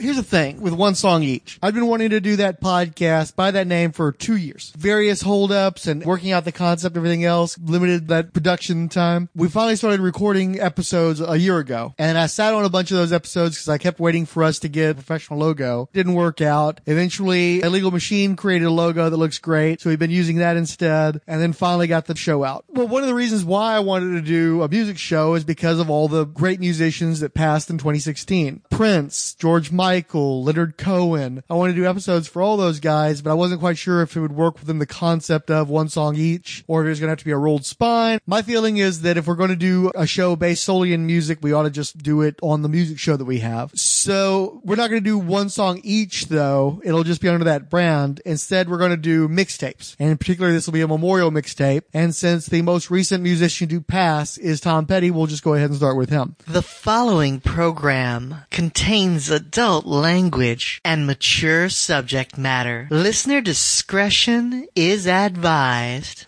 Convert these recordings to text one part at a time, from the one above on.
Here's the thing with one song each. I've been wanting to do that podcast by that name for two years. Various holdups and working out the concept, everything else, limited that production time. We finally started recording episodes a year ago and I sat on a bunch of those episodes because I kept waiting for us to get a professional logo. Didn't work out. Eventually, Illegal Machine created a logo that looks great. So we've been using that instead and then finally got the show out. Well, one of the reasons why I wanted to do a music show is because of all the great musicians that passed in 2016. Prince, George Michael, Leonard Cohen. I want to do episodes for all those guys, but I wasn't quite sure if it would work within the concept of one song each or if it was going to have to be a rolled spine. My feeling is that if we're going to do a show based solely in music, we ought to just do it on the music show that we have. So we're not going to do one song each though. It'll just be under that brand. Instead, we're going to do mixtapes. And in particular, this will be a memorial mixtape. And since the most recent musician to pass is Tom Petty, we'll just go ahead and start with him. The following program contains adult language and mature subject matter. Listener discretion is advised.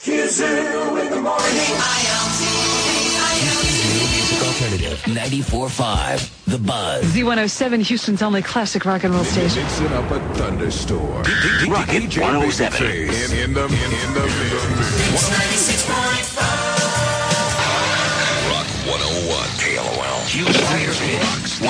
Music Alternative 94.5 The Buzz. Z107, Houston's only classic rock and roll station. Mixing up a thunderstorm. Rocket DJ 107. Babyface in, in the in, in the mix. Rock 101. KLOL. Houston Rocks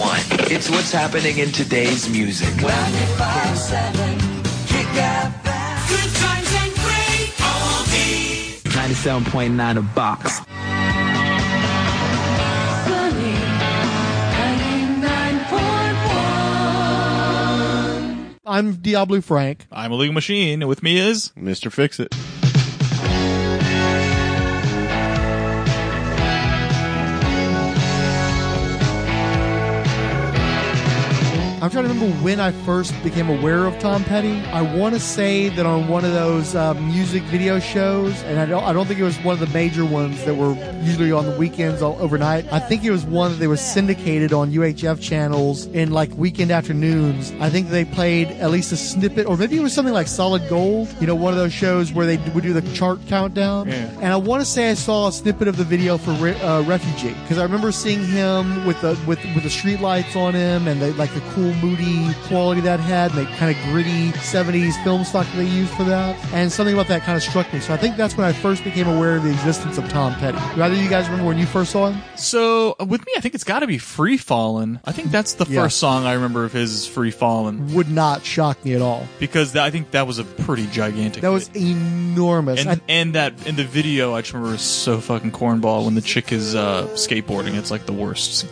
104.1. It's what's happening in today's music. 97.9 a box. I'm Diablo Frank. I'm a legal machine. and With me is Mr. Fix It. I'm trying to remember when I first became aware of Tom Petty. I want to say that on one of those uh, music video shows, and I don't, I don't think it was one of the major ones that were usually on the weekends all, overnight. I think it was one that they was syndicated on UHF channels in like weekend afternoons. I think they played at least a snippet, or maybe it was something like Solid Gold. You know, one of those shows where they would do the chart countdown. Yeah. And I want to say I saw a snippet of the video for Re- uh, Refugee because I remember seeing him with the with with the street lights on him and the, like the cool moody quality that had, and the kind of gritty 70s film stock that they used for that. And something about that kind of struck me. So I think that's when I first became aware of the existence of Tom Petty. Do either of you guys remember when you first saw him? so uh, with me. I think it's got to be Free Fallin'. I think that's the Yeah. first song I remember of his is Free Fallin' Would not shock me at all. because that, I think that was a pretty gigantic. That was hit. enormous. and I- and that in the video I just remember was so fucking cornball when the chick is uh, skateboarding. It's like the worst,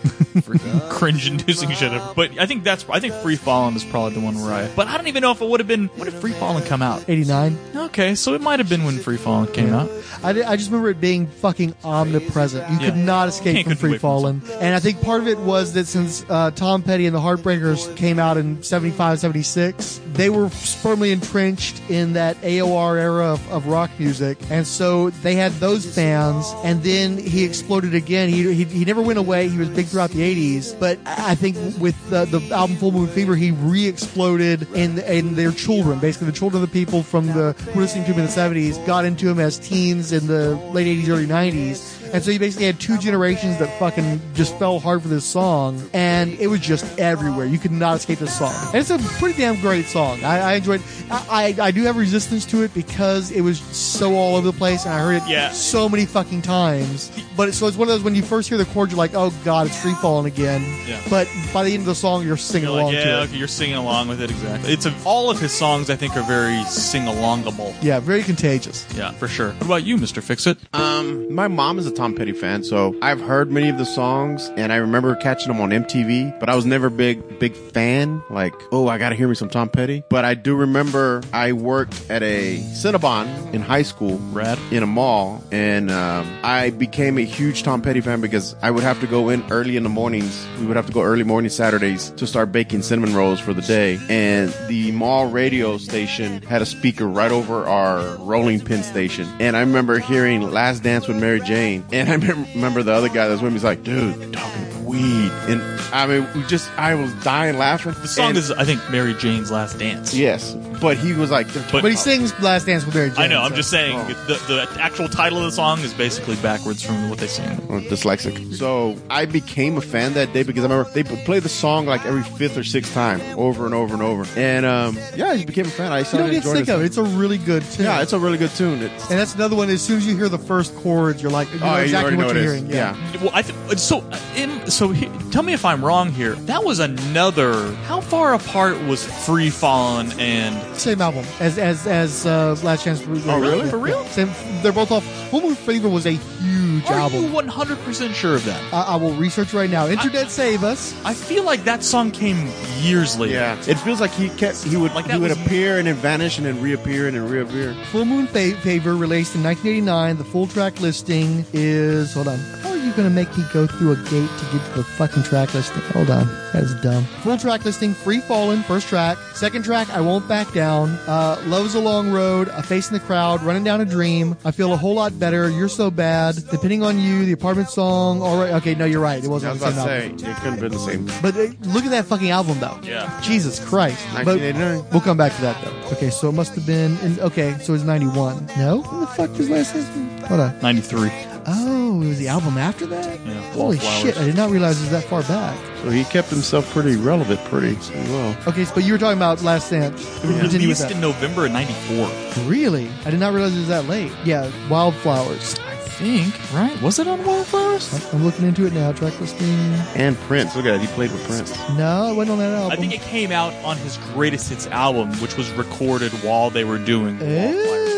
cringe-inducing shit. ever. But I think that's I think Free Fallin' is probably the one where I. But I don't even know if it would have been. When did Free Fallin' come out? 89. Okay, so it might have been when Free Fallin' came out. I, di- I just remember it being fucking omnipresent. You could not escape Can't from Free from Fallin'. And I think part of it was that since uh, Tom Petty and the Heartbreakers came out in 75, 76, they were firmly entrenched in that AOR era of, of rock music. And so they had those fans. And then he exploded again. He, he, he never went away. He was big throughout the 80s. But I I think with the, the album Full Moon Fever, he re exploded in, in their children. Basically, the children of the people from the who listening to him in the 70s got into him as teens in the late 80s, early 90s. And so you basically had two generations that fucking just fell hard for this song, and it was just everywhere. You could not escape this song. And it's a pretty damn great song. I, I enjoyed. I, I I do have resistance to it because it was so all over the place, and I heard it Yeah. so many fucking times. But so it's one of those when you first hear the chord, you're like, oh god, it's free falling again. Yeah. But by the end of the song, you're singing You're along like, yeah, to it. okay, you're singing along with it exactly. It's a, all of his songs I think are very sing-alongable. Yeah, very contagious. Yeah, for sure. What about you, Mister Fix It? Um, my mom is a Tom Petty fan, so I've heard many of the songs, and I remember catching them on MTV. But I was never big, big fan. Like, oh, I gotta hear me some Tom Petty. But I do remember I worked at a Cinnabon in high school, Rad. in a mall, and um, I became a huge Tom Petty fan because I would have to go in early in the mornings. We would have to go early morning Saturdays to start baking cinnamon rolls for the day, and the mall radio station had a speaker right over our rolling pin station, and I remember hearing "Last Dance with Mary Jane," and I remember the other guy that was with me was like, "Dude, talking weed," and I mean, we just I was dying laughing. The song And- is, I think, Mary Jane's Last Dance. Yes, but he was like, But- But he sings "Last Dance with Mary Jane." I know. I'm so- just saying the, the actual title of the song is basically backwards from what they sing. or dyslexic. So I became a fan that day because I remember they would play the song like every fifth or sixth time, over and over and over. And um, yeah, I just became a fan. I You started don't get sick of it. It's a really good tune. Yeah, it's a really good tune. It's, and that's another one. As soon as you hear the first chords, you're like, you know oh, you exactly already what know you're it is. hearing. Yeah. Well, I th- so uh, in, so he, tell me if I'm wrong here. That was another. How far apart was Free Fallin' and Same album as as as uh, Last Chance. For, Oh, really? For real? Same, they're both off. Full Moon Fever was a huge album. Are album. you 100 percent sure of that? I, I will research right now. Internet save us. I feel like that song came years later. Yeah, it feels like he kept he would Like that he would was- appear and then vanish and then reappear and then reappear. Full Moon Fa- Favor released in 1989. The full track listing is. Hold on. How are you going to make me go through a gate to get to the fucking track listing? Hold on. That is dumb. Full track listing Free Fallin', first track. Second track, I Won't Back Down. Uh, Love's a Long Road. A Face in the Crowd. Running Down a Dream. I Feel a Whole Lot Better. You're So Bad. Depending on You. The Apartment Song. All right. Okay, no, you're right. It wasn't was on about the to same say album. it couldn't have been the same. But uh, look at that fucking album, though. Yeah. Jesus Christ. But 1989. we'll come back to that, though. Okay, so it must have been. In, okay, so it's 91. No? When the fuck was last time? Hold on. 93. Oh, it was the album after that? Yeah, Holy Wallflowers. shit, I did not realize it was that far back. So he kept himself pretty relevant, pretty well. Okay, so, but you were talking about Last Dance. It was Continue with released in that. November of 94. Really? I did not realize it was that late. Yeah, Wildflowers. I think, right? Was it on Wildflowers? I'm looking into it now. Track listing. And Prince, look at that, he played with Prince. No, it wasn't on that album. I think it came out on his greatest hits album, which was recorded while they were doing the Wallflowers album. Ooh,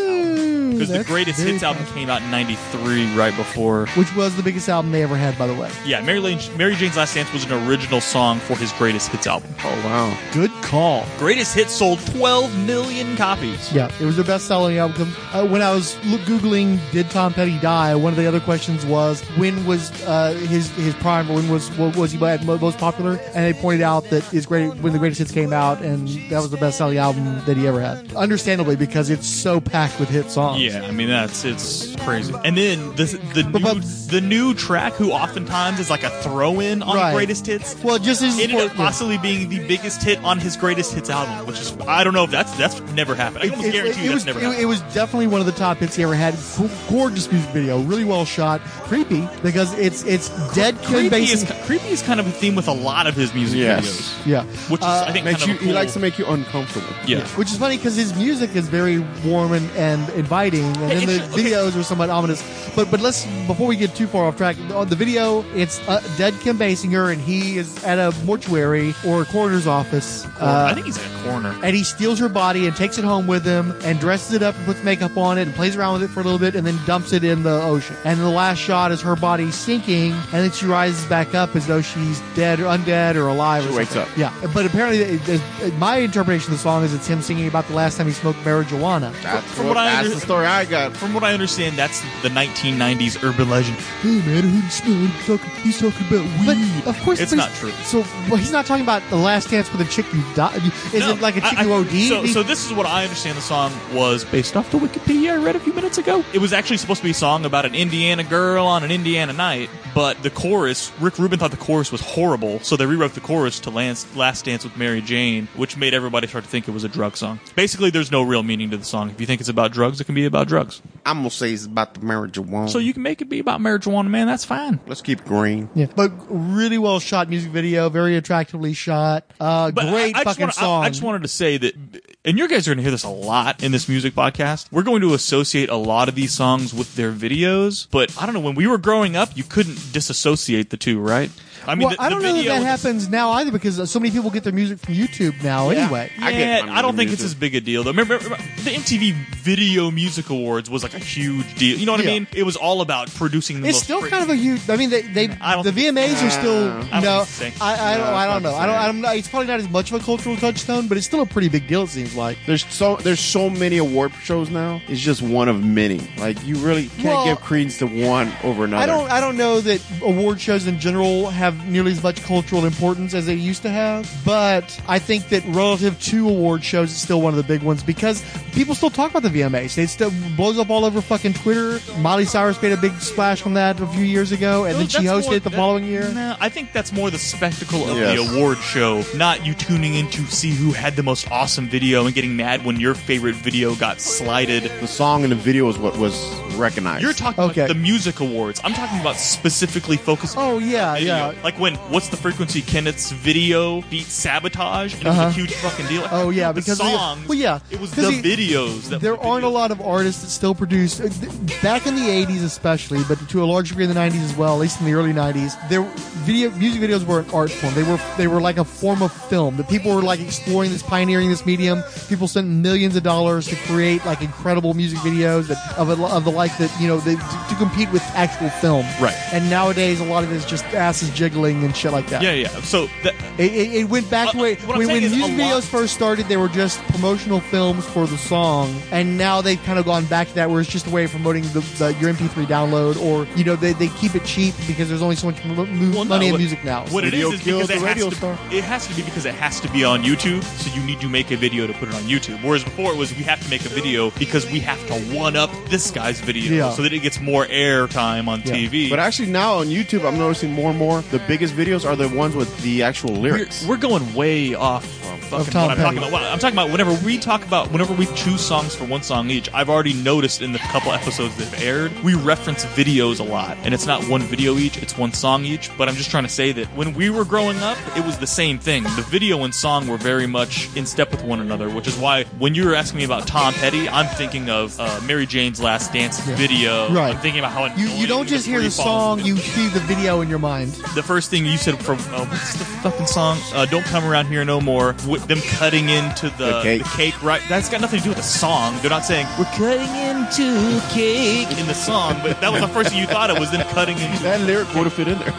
Because the greatest hits album came out in 93, right before. Which was the biggest album they ever had, by the way. Yeah, Mary, Lane, Mary Jane's Last Dance was an original song for his greatest hits album. Oh wow. Good call. Greatest hits sold 12 million copies. Yeah, it was their best-selling album. Uh, when I was look, googling, did Tom Petty die? One of the other questions was when was uh, his his prime? When was what was he most popular? And they pointed out that his great when the greatest hits came out, and that was the best-selling album that he ever had. Understandably, because it's so packed with hit songs. Yeah, I mean that's it's crazy. And then the the new, but- the new track, who oftentimes is like a throw-in on Right. greatest hits, Well, just as ended up possibly being the biggest hit on his greatest hits album, which is I don't know if that's that's never happened. I can almost guarantee you that's was, never it, happened. it was definitely one of the top hits he ever had. G- Gorgeous music video, really well shot, creepy because it's it's dead Kim creepy is creepy is kind of a theme with a lot of his music Yes. videos, Yeah, which is Uh, I think Makes kind you of a he likes to make you uncomfortable. yeah. Which is funny because his music is very warm and, and inviting, and then the okay. videos are somewhat ominous. But but let's before we get too far off track, on the video it's uh, dead Kim Basinger, and he is at a mortuary or a coroner's office. Uh, I think he's in a corner. and he steals her body and takes it home with him and dresses it up and puts makeup on it and plays around with it for a little bit and then dumps it in the ocean. And the last shot is her body sinking and then she rises back up as though she's dead or undead or alive. She or wakes up. Yeah, but apparently, it, it, my interpretation of the song is it's him singing about the last time he smoked marijuana. That's, From what I that's under- the story I got. From what I understand, that's the 1990s urban legend. Hey man, I heard him. He's talking, he's talking about weed. But of course, It's not he's- true. So well, he's not talking about the last dance with a chick you died. Is No, it like a chick I- who I- OD'd? So, so this is what I understand the song was based off the Wikipedia I read a few minutes ago. It was actually supposed to be a song about an Indiana girl on an Indiana night, but the chorus, Rick Rubin thought the chorus was horrible, so they rewrote the chorus to Lance, Last Dance with Mary Jane, which made everybody start to think it was a drug song. Basically, there's no real meaning to the song. If you think it's about drugs, it can be about drugs. I'm gonna say it's about the marijuana. So you can make it be about marijuana, man. That's fine. let's keep it green. Yeah, but really well shot music video, very attractively shot. Uh, But great I, I fucking wanna- song. I, just wanted to say that, and you guys are going to hear this a lot in this music podcast. We're going to associate a lot of these songs with their videos, but I don't know. When we were growing up, you couldn't disassociate the two, right? I mean, well, the, I don't know that that happens now either because so many people get their music from YouTube now anyway. Yeah, I I, get my don't think music. it's as big a deal though. Remember, remember, the MTV Video Music Awards was like a huge deal. You know what Yeah. I mean? It was all about producing the It's most. still cra- kind of a huge. I mean, they, they I don't the think- VMAs are still I don't no. think so. I, I don't. No, I don't know. I don't. I don't. It's probably not as much of a cultural touchstone, but it's still a pretty big deal. It seems like. There's so there's so many award shows now. It's just one of many. Like you really can't Well, give credence to one over another. I don't. I don't know that award shows in general have have nearly as much cultural importance as they used to have. But I think that relative to award shows, it's still one of the big ones because people still talk about the VMAs. It still blows up all over fucking Twitter. Miley Cyrus made a big splash on that a few years ago, and then she hosted more- it the that- following year. Nah, I think that's more the spectacle of Yes. the award show, not you tuning in to see who had the most awesome video and getting mad when your favorite video got slighted. The song and the video is what was recognized. You're talking Okay. about the music awards. I'm talking about specifically focused. Oh, yeah, video. yeah. Like when what's the frequency? Kenneth's video beat sabotage, and it Uh-huh. was a huge fucking deal. Oh, yeah, because of the- songs. well, yeah, it was 'cause the he- videos that there were the aren't a lot of artists that still produce uh, th- back in the 80s especially but to a large degree in the 90s as well at least in the early 90s there video music videos were an art form. They were they were like a form of film. That people were like exploring this pioneering this medium. People spent millions of dollars to create like incredible music videos that of, a, of the like that you know they, to, to compete with actual film. Right. and nowadays a lot of it is just asses jiggling and shit like that. Yeah, yeah. So that, it, it, it went back to Uh, where, what I'm when, when music lot- videos first started, they were just promotional films for the song, and now they've kind of gone back to that, where it's just a way of promoting the, the your MP3 download, or you know they, they keep it cheap because there's only so much mo- mo- Well, money no, in what- music now. What it Video is is because it the has, radio to, star. it has to be because it has to be on YouTube. So you need to make a video to put it on YouTube. Whereas before it was we have to make a video because we have to one up this guy's video Yeah. so that it gets more air time on Yeah. TV. But actually, now on YouTube, I'm noticing more and more the biggest videos are the ones with the actual we're, lyrics. we're going way off of fucking Tom what I'm talking about. I'm talking about whenever we talk about whenever we choose songs for one song each. I've already noticed in the couple episodes that have aired, we reference videos a lot, and it's not one video each; it's one song each. But I'm just trying to say that when we were growing up, it was the same thing. The video and song were very much in step with one another, which is why when you were asking me about Tom Petty, I'm thinking of uh, Mary Jane's Last Dance video. Right. I'm thinking about how you you don't just hear the song, you see the video in your mind. the first thing you said from uh, what's the fucking song? Uh, Don't come around here no more. With them cutting into the, The cake. the cake, right? That's got nothing to do with the song. They're not saying we're cutting into cake in the song, but that was the first thing you thought of was them cutting into. that lyric would have fit in there.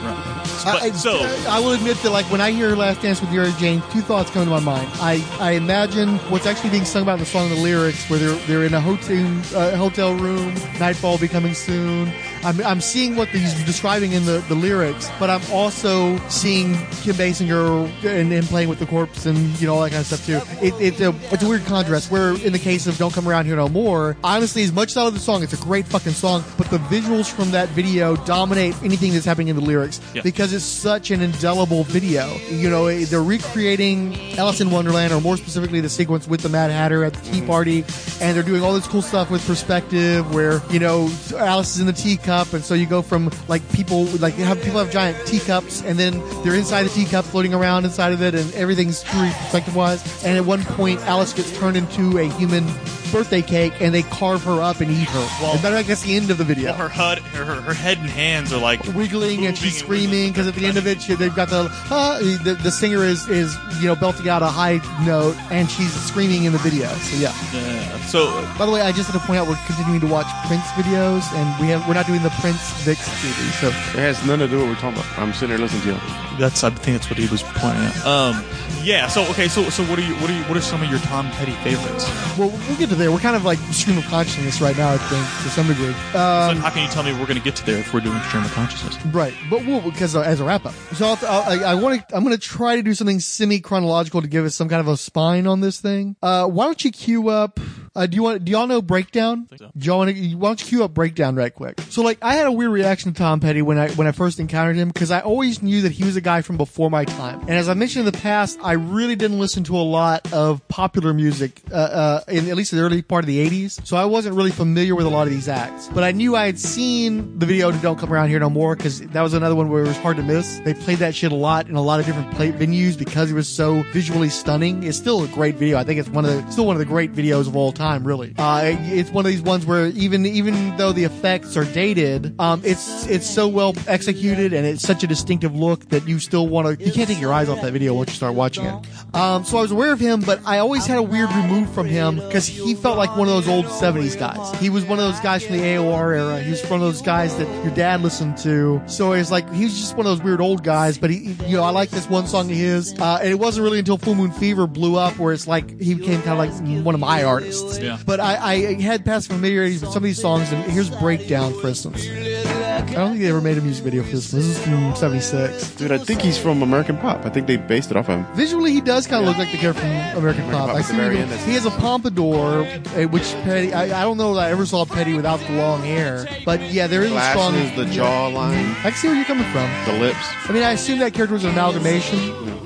But, I, so I will admit that, like when I hear "Last Dance with Mary Jane," two thoughts come to my mind. I, I imagine what's actually being sung about in the song, the lyrics, where they're they're in a hotel uh, hotel room, nightfall be coming soon. I'm, I'm seeing what he's describing in the, the lyrics, but I'm also seeing Kim Basinger and him playing with the corpse and you know all that kind of stuff too. It, it's a it's a weird contrast. Where in the case of "Don't Come Around Here No More," honestly, as much I love the song, it's a great fucking song, but the visuals from that video dominate anything that's happening in the lyrics Yeah. because it's such an indelible video. You know, eh, they're recreating Alice in Wonderland, or more specifically, the sequence with the Mad Hatter at the tea party, and they're doing all this cool stuff with perspective, where you know Alice is in the teacup, and so you go from like people like have people have giant teacups, and then they're inside the teacup, floating around inside of it, and everything's screwy perspective wise. And at one point, Alice gets turned into a human birthday cake, and they carve her up and eat her. Well- As a matter of fact, that's the end of the video well, her head, her, her, her head and hands are like wiggling and she's screaming because at the end of it she, they've got the, uh, the the singer is is you know belting out a high note and she's screaming in the video so yeah Yeah. So by the way i just had to point out we're continuing to watch prince videos and we have we're not doing the prince vix movie so It has nothing to do with what we're talking about. I'm sitting there listening to you. that's I think that's what he was pointing at. Um, yeah. So okay. So so what are you what are you what are some of your Tom Petty favorites? well we'll get to there we're kind of like stream of consciousness right now i think to some degree So um, how can you tell me we're going to get to there if we're doing stream of consciousness? Right, but we'll, because uh, as a wrap up, so I'll, I'll, I, I want to. I'm going to try to do something semi chronological to give us some kind of a spine on this thing. Uh, why don't you cue up? Uh, do you want? Do y'all know breakdown? so. Do y'all want to? Why don't you cue up breakdown right quick? So like, I had a weird reaction to Tom Petty when I when I first encountered him because I always knew that he was a guy from before my time. And as I mentioned in the past, I really didn't listen to a lot of popular music, uh, uh, in at least the early part of the '80s. So I wasn't really familiar with a lot of these acts. But I knew I had seen the video to "Don't Come Around Here No More" because that was another one where it was hard to miss. They played that shit a lot in a lot of different play venues because it was so visually stunning. It's still a great video. I think it's one of the still one of the great videos of all time. Really, uh, it's one of these ones where even even though the effects are dated, um, it's it's so well executed and it's such a distinctive look that you still want to. You can't take your eyes off that video once you start watching it. Um, so I was aware of him, but I always had a weird remove from him because he felt like one of those old '70s guys. He was one of those guys from the AOR era. He was one of those guys that your dad listened to. So it's like he was just one of those weird old guys. But he, you know, I like this one song of his, uh, and it wasn't really until Full Moon Fever blew up where it's like he became kind of like one of my artists. Yeah. But I, I had past familiarity with some of these songs, and here's Breakdown, for instance. I don't think they ever made a music video for this. This is from '76. Dude, I think he's from American Pop. I think they based it off of him. Visually, he does kind of look like the character from American Pop. Pop I see the very he, end, that's- he has a pompadour, eh, which Petty. I, I don't know that I ever saw Petty without the long hair, but yeah, there is a strong. The jawline, I can see where you're coming from. the lips. I mean, I assume that character was an amalgamation,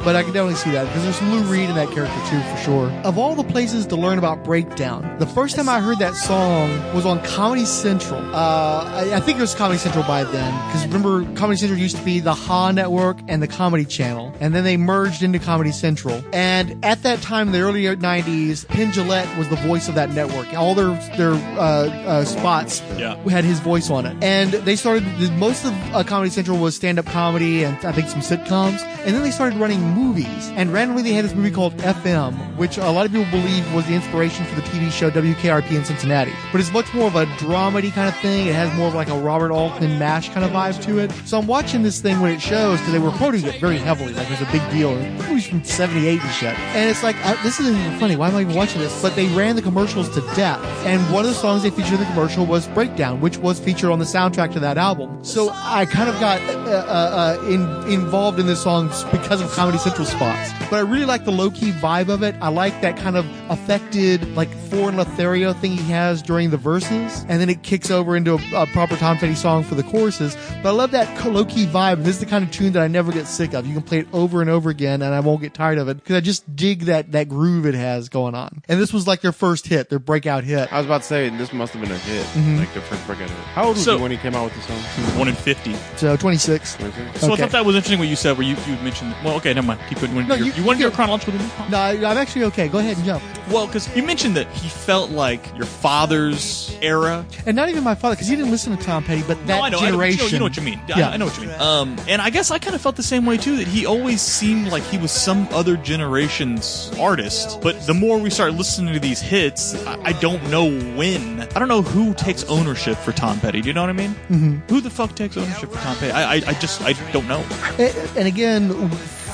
but I can definitely see that because there's Lou Reed in that character too, for sure. Of all the places to learn about breakdown, the first time I heard that song was on Comedy Central. Uh, I, I think it was Comedy Central by then, because remember, Comedy Central used to be the Ha Network and the Comedy Channel, and then they merged into Comedy Central. And at that time, in the early 90s, Penn Jillette was the voice of that network. All their their uh, uh, spots Yeah. had his voice on it. And they started, most of uh, Comedy Central was stand up comedy and I think some sitcoms. And then they started running movies. And randomly they had this movie called FM, which a lot of people believe was the inspiration for the TV show WKRP in Cincinnati. But it's much more of a dramedy kind of thing. It has more of like a Robert Altman MASH kind of vibe to it. So I'm watching this thing when it shows because they were quoting it very heavily, like it was a big deal. The movie's from 78 and shit. And it's like, uh, this isn't even funny. Why am I even watching this? But they ran the commercials to death. And one of the songs they featured in the commercial was Breakdown, which was featured on the soundtrack to that album. So I kind of got uh, uh, uh, in, involved in this song because of Comedy Central spots. But I really like the low key vibe of it. I like that kind of affected, like, foreign Lothario thing he has during the verses. And then it kicks over into a, a proper Tom Petty song for the choruses. But I love that low key vibe. This is the kind of tune that I never get sick of. You can play it over and over again and I won't get tired of it because I just dig that, that groove it has going on. And this was like their first hit, their breakout hit. I was about to say this must have been a hit, Mm-hmm. like their first breakout hit. How old was So- he when he came out with the song? One in fifty. So 26. So I thought that was interesting what you said, where you, you mentioned. Well, okay, never mind. Keep going. You, No, you, you- you want to you- go chronological? with me? No, I, I'm actually okay. Go ahead and jump. Well, because you mentioned that he felt like your father's era. And not even my father, because he didn't listen to Tom Petty, but that no, I know, generation. you know, you know what you mean. I- Yeah. I, know what you mean. Um, and I guess I kind of felt the same way too. That he always seemed like he was some other generation's artist. But the more we start listening to these hits, I, I don't know when. I don't know who takes ownership for Tom Petty. Do you know what I mean? Mm-hmm. Who the fuck takes ownership for Tom Petty? I, I, I just I don't know. And, and again,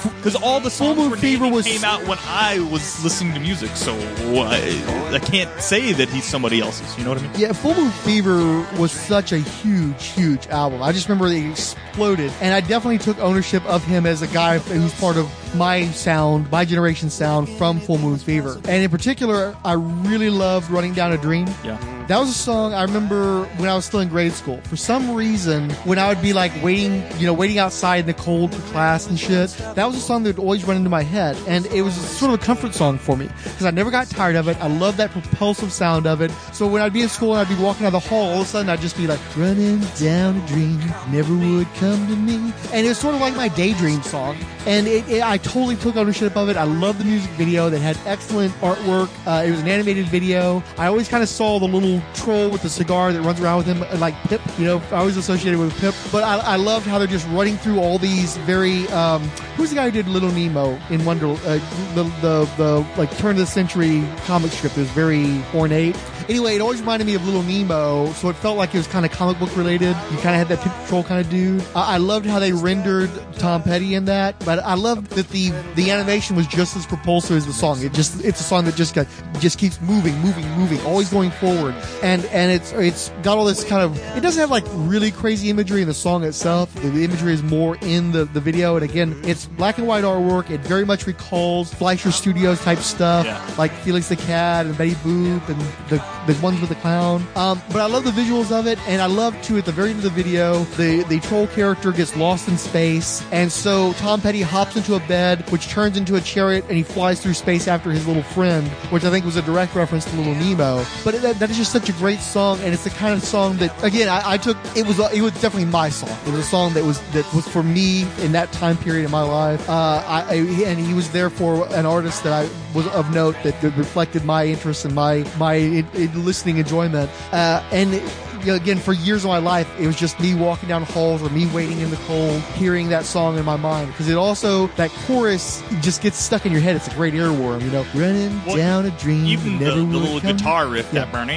Because all the songs Moon Fever was- came out when I was listening to music, so I, I can't say that he's somebody else's. You know what I mean? yeah, Full Moon Fever was such a huge, huge album. I just remember it exploded, and I definitely took ownership of him as a guy who's part of my sound, my generation sound from Full Moon Fever. And in particular, I really loved Running Down a Dream. Yeah. That was a song I remember when I was still in grade school. For some reason, when I would be like waiting, you know, waiting outside in the cold for class and shit, that was a song that would always run into my head. And it was sort of a comfort song for me because I never got tired of it. I love that propulsive sound of it. So when I'd be in school and I'd be walking down the hall, all of a sudden I'd just be like, running down a dream, never would come to me. And it was sort of like my daydream song. And it, it, I totally took ownership of it. I love the music video that had excellent artwork. Uh, it was an animated video. I always kind of saw the little troll with the cigar that runs around with him, uh, like Pip. You know, I always associated with Pip. But I, I loved how they're just running through all these very. Um, who's the guy who did Little Nemo in Wonder? Uh, the, the the like turn of the century comic strip. Was very ornate. Anyway, it always reminded me of Little Nemo, so it felt like it was kind of comic book related. You kind of had that Pip Troll kind of dude. I, I loved how they rendered Tom Petty in that, but I loved that the the animation was just as propulsive as the song. It just it's a song that just got just keeps moving, moving, moving, always going forward, and and it's it's got all this kind of. It doesn't have like really crazy imagery in the song itself. The, imagery is more in the the video, and again, it's black and white artwork. It very much recalls Fleischer Studios type stuff, Yeah. like Felix the Cat and Betty Boop and the the ones with the clown. Um, but I love the visuals of it, and I love too at the very end of the video, the the troll character gets lost in space, and so Tom Petty hops into a bed, which turns into a chariot, and he flies through space after his little friend, which I think was a direct reference to Little Nemo. But that, that is just such a great song, and it's the kind of song that again I, I took. It was it was definitely my song. It was a song that was that was for me in that time period in my life. Uh, I, I and he was therefore an artist that I was of note that, that reflected my interest and my my in, in listening enjoyment. Uh, and you know, again, for years of my life, it was just me walking down halls or me waiting in the cold, hearing that song in my mind. Because it also that chorus just gets stuck in your head. It's a great earworm, you know. Running Well, down a dream, Even the, never the little come- guitar riff Yeah. that burn.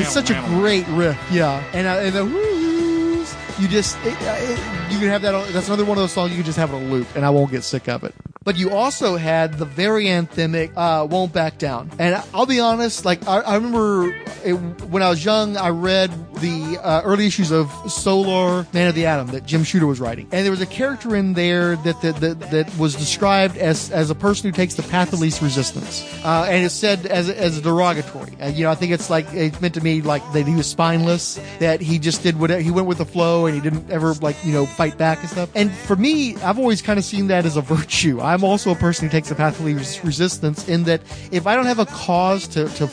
it's such a great riff, yeah. And, uh, and the whoos, you just, it, uh, it, you can have that. On, that's another one of those songs you can just have it on loop, and I won't get sick of it. But you also had the very anthemic uh, "Won't Back Down," and I'll be honest, like I, I remember it, when I was young, I read the uh, early issues of Solar Man of the Atom that Jim Shooter was writing, and there was a character in there that that, that, that was described as as a person who takes the path of least resistance, uh, and it's said as as derogatory. You know, I think it's like it's meant to me like that he was spineless, that he just did whatever he went with the flow, and he didn't ever like you know fight back and stuff. And for me, I've always kind of seen that as a virtue. I'm also a person who takes the path of least resistance in that if I don't have a cause to to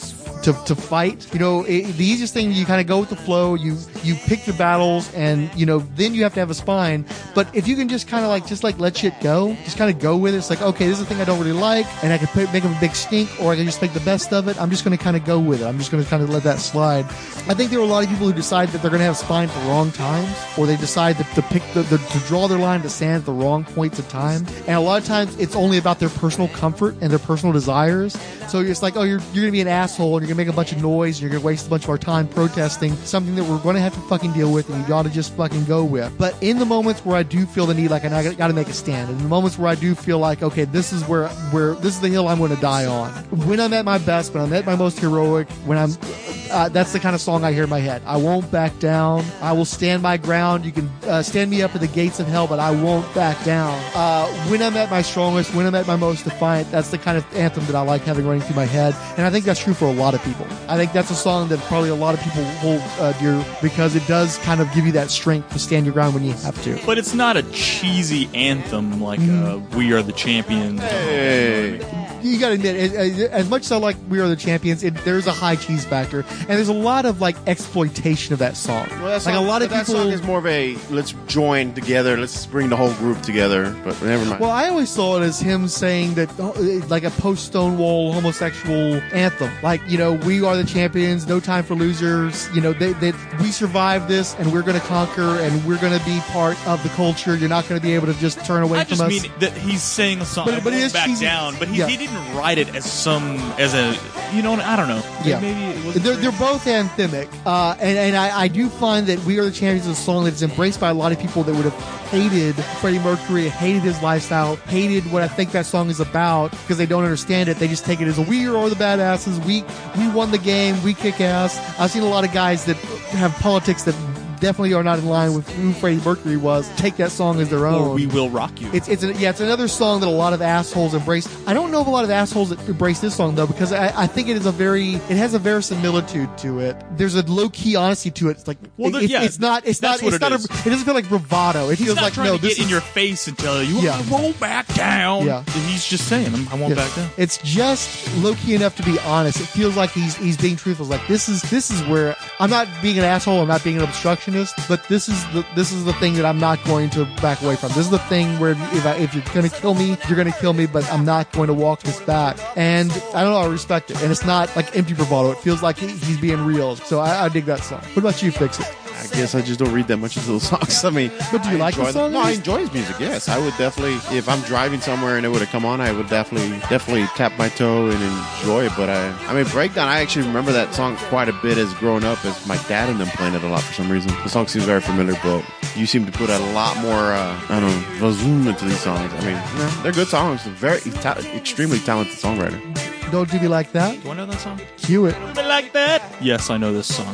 to, to fight. You know, it, the easiest thing you kind of go with the flow. You you pick your battles, and you know then you have to have a spine. But if you can just kind of like just like let shit go, just kind of go with it. It's like okay, this is a thing I don't really like, and I can put, make a big stink, or I can just make the best of it. I'm just going to kind of go with it. I'm just going to kind of let that slide. I think there are a lot of people who decide that they're going to have spine for wrong times, or they decide that to pick the, the to draw their line to sand at the wrong points of time. And a lot of times it's only about their personal comfort and their personal desires. So just like, oh, you're you're going to be an asshole, and you're going to make a bunch of noise, and you're going to waste a bunch of our time protesting something that we're going to have to fucking deal with, and you got to just fucking go with. But in the moments where I do feel the need, like I got to make a stand, in the moments where I do feel like, okay, this is where where this is the hill I'm going to die on. When I'm at my best, when I'm at my most heroic, when I'm uh, that's the kind of song I hear in my head. I won't back down. I will stand my ground. You can uh, stand me up at the gates of hell, but I won't back down. Uh, when I'm at my strongest, when I'm at my most defiant, that's the kind of anthem that I like having running through my head. And I think that's true for a lot of people. I think that's a song that probably a lot of people hold uh, dear because it does kind of give you that strength to stand your ground when you have to. But it's not a cheesy anthem like uh, "We Are the Champions." Hey. You got to admit, it, it- as much as I like "We Are the Champions," it, there's a high cheese factor, and there's a lot of like exploitation of that song. Well, that like a lot of that people. song is more of a let's join together, let's bring the whole group together. But never mind. well, I always saw it as him saying that, oh, eh, like a post Stonewall homosexual anthem. Like, you know, we are the champions, no time for losers. You know, they, they, we survived this and we're going to conquer and we're going to be part of the culture. You're not going to be able to just turn away I from just us. mean that he's saying a song. But- But, but it is back cheesy. down. But he, Yeah. he didn't write it as some as a you know I don't know. Yeah. maybe. They're, they're both anthemic, uh, and, and I, I do find that "We Are the Champions" is a song that's embraced by a lot of people that would have hated Freddie Mercury, hated his lifestyle, hated what I think that song is about because they don't understand it. They just take it as a "We are the badasses. We we won the game. We kick ass." I've seen a lot of guys that have politics that definitely are not in line with who Freddie Mercury was. Take that song as their own. or we will rock you. It's it's a, yeah, it's another song that a lot of assholes embrace. I don't know of a lot of assholes that embrace this song though, because I, I think it is a very it has a verisimilitude to it. There's a low key honesty to it. It's like Well, it- there- yeah, it's not it's not it's it not is. a, it doesn't feel like bravado. It He's feels like no, to this get in your face and tell you Yeah. I won't back down. Yeah. He's just saying I'm, won't back down. It's just low key enough to be honest. It feels like he's he's being truthful. It's like this is this is where I'm not being an asshole. I'm not being an But this is the this is the thing that I'm not going to back away from. This is the thing where if, I, if you're going to kill me, you're going to kill me. But I'm not going to walk this back. And I don't know. I respect it. And it's not like empty bravado. It feels like he, he's being real. So I, I dig that song. What about you, Fix It? I guess I just don't read that much into those songs. I mean, But do you I like the enjoy song No, I enjoy his music. Yes, I would definitely. If I'm driving somewhere and it would have come on, I would definitely, definitely tap my toe and enjoy it. But I, I mean, breakdown. I actually remember that song quite a bit as growing up, as my dad and them playing it a lot for some reason. The song seems very familiar, but you seem to put a lot more, uh, I don't know, vazoom into these songs. I mean, yeah, they're good songs. Very ta- extremely talented songwriter. Don't do me like that. Do I know that song? Cue it. Me like that? Yes, I know this song.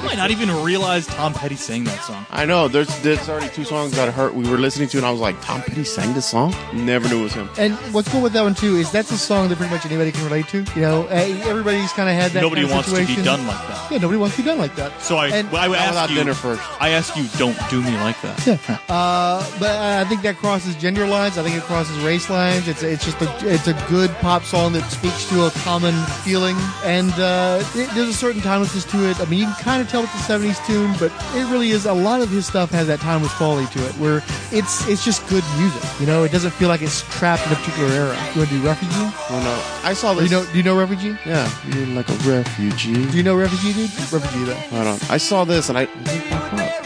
I might not even realize Tom Petty sang that song. I know. There's there's already two songs that I heard we were listening to, and I was like, Tom Petty sang this song. Never knew it was him. And what's cool with that one too is that's a song that pretty much anybody can relate to. You know, eh, everybody's kind of had that. Nobody kind of wants to be done like that. Yeah, nobody wants to be done like that. So I, And- well, I would ask you. dinner first. I ask you, don't do me like that. Uh, but I think that crosses gender lines. I think it crosses race lines. It's it's just a it's a good pop song that speaks to a common feeling, and uh, it, there's a certain timelessness to it. I mean, you can kind of tell it's a '70s tune, but it really is. A lot of his stuff has that timeless quality to it, where it's it's just good music. You know, it doesn't feel like it's trapped in a particular era. You want to do Refugee? Oh no, I saw Do you this. know? Do you know Refugee? yeah, you're like a refugee. Do you know Refugee, dude? Refugee, though. Hold on. I saw this and I, I thought,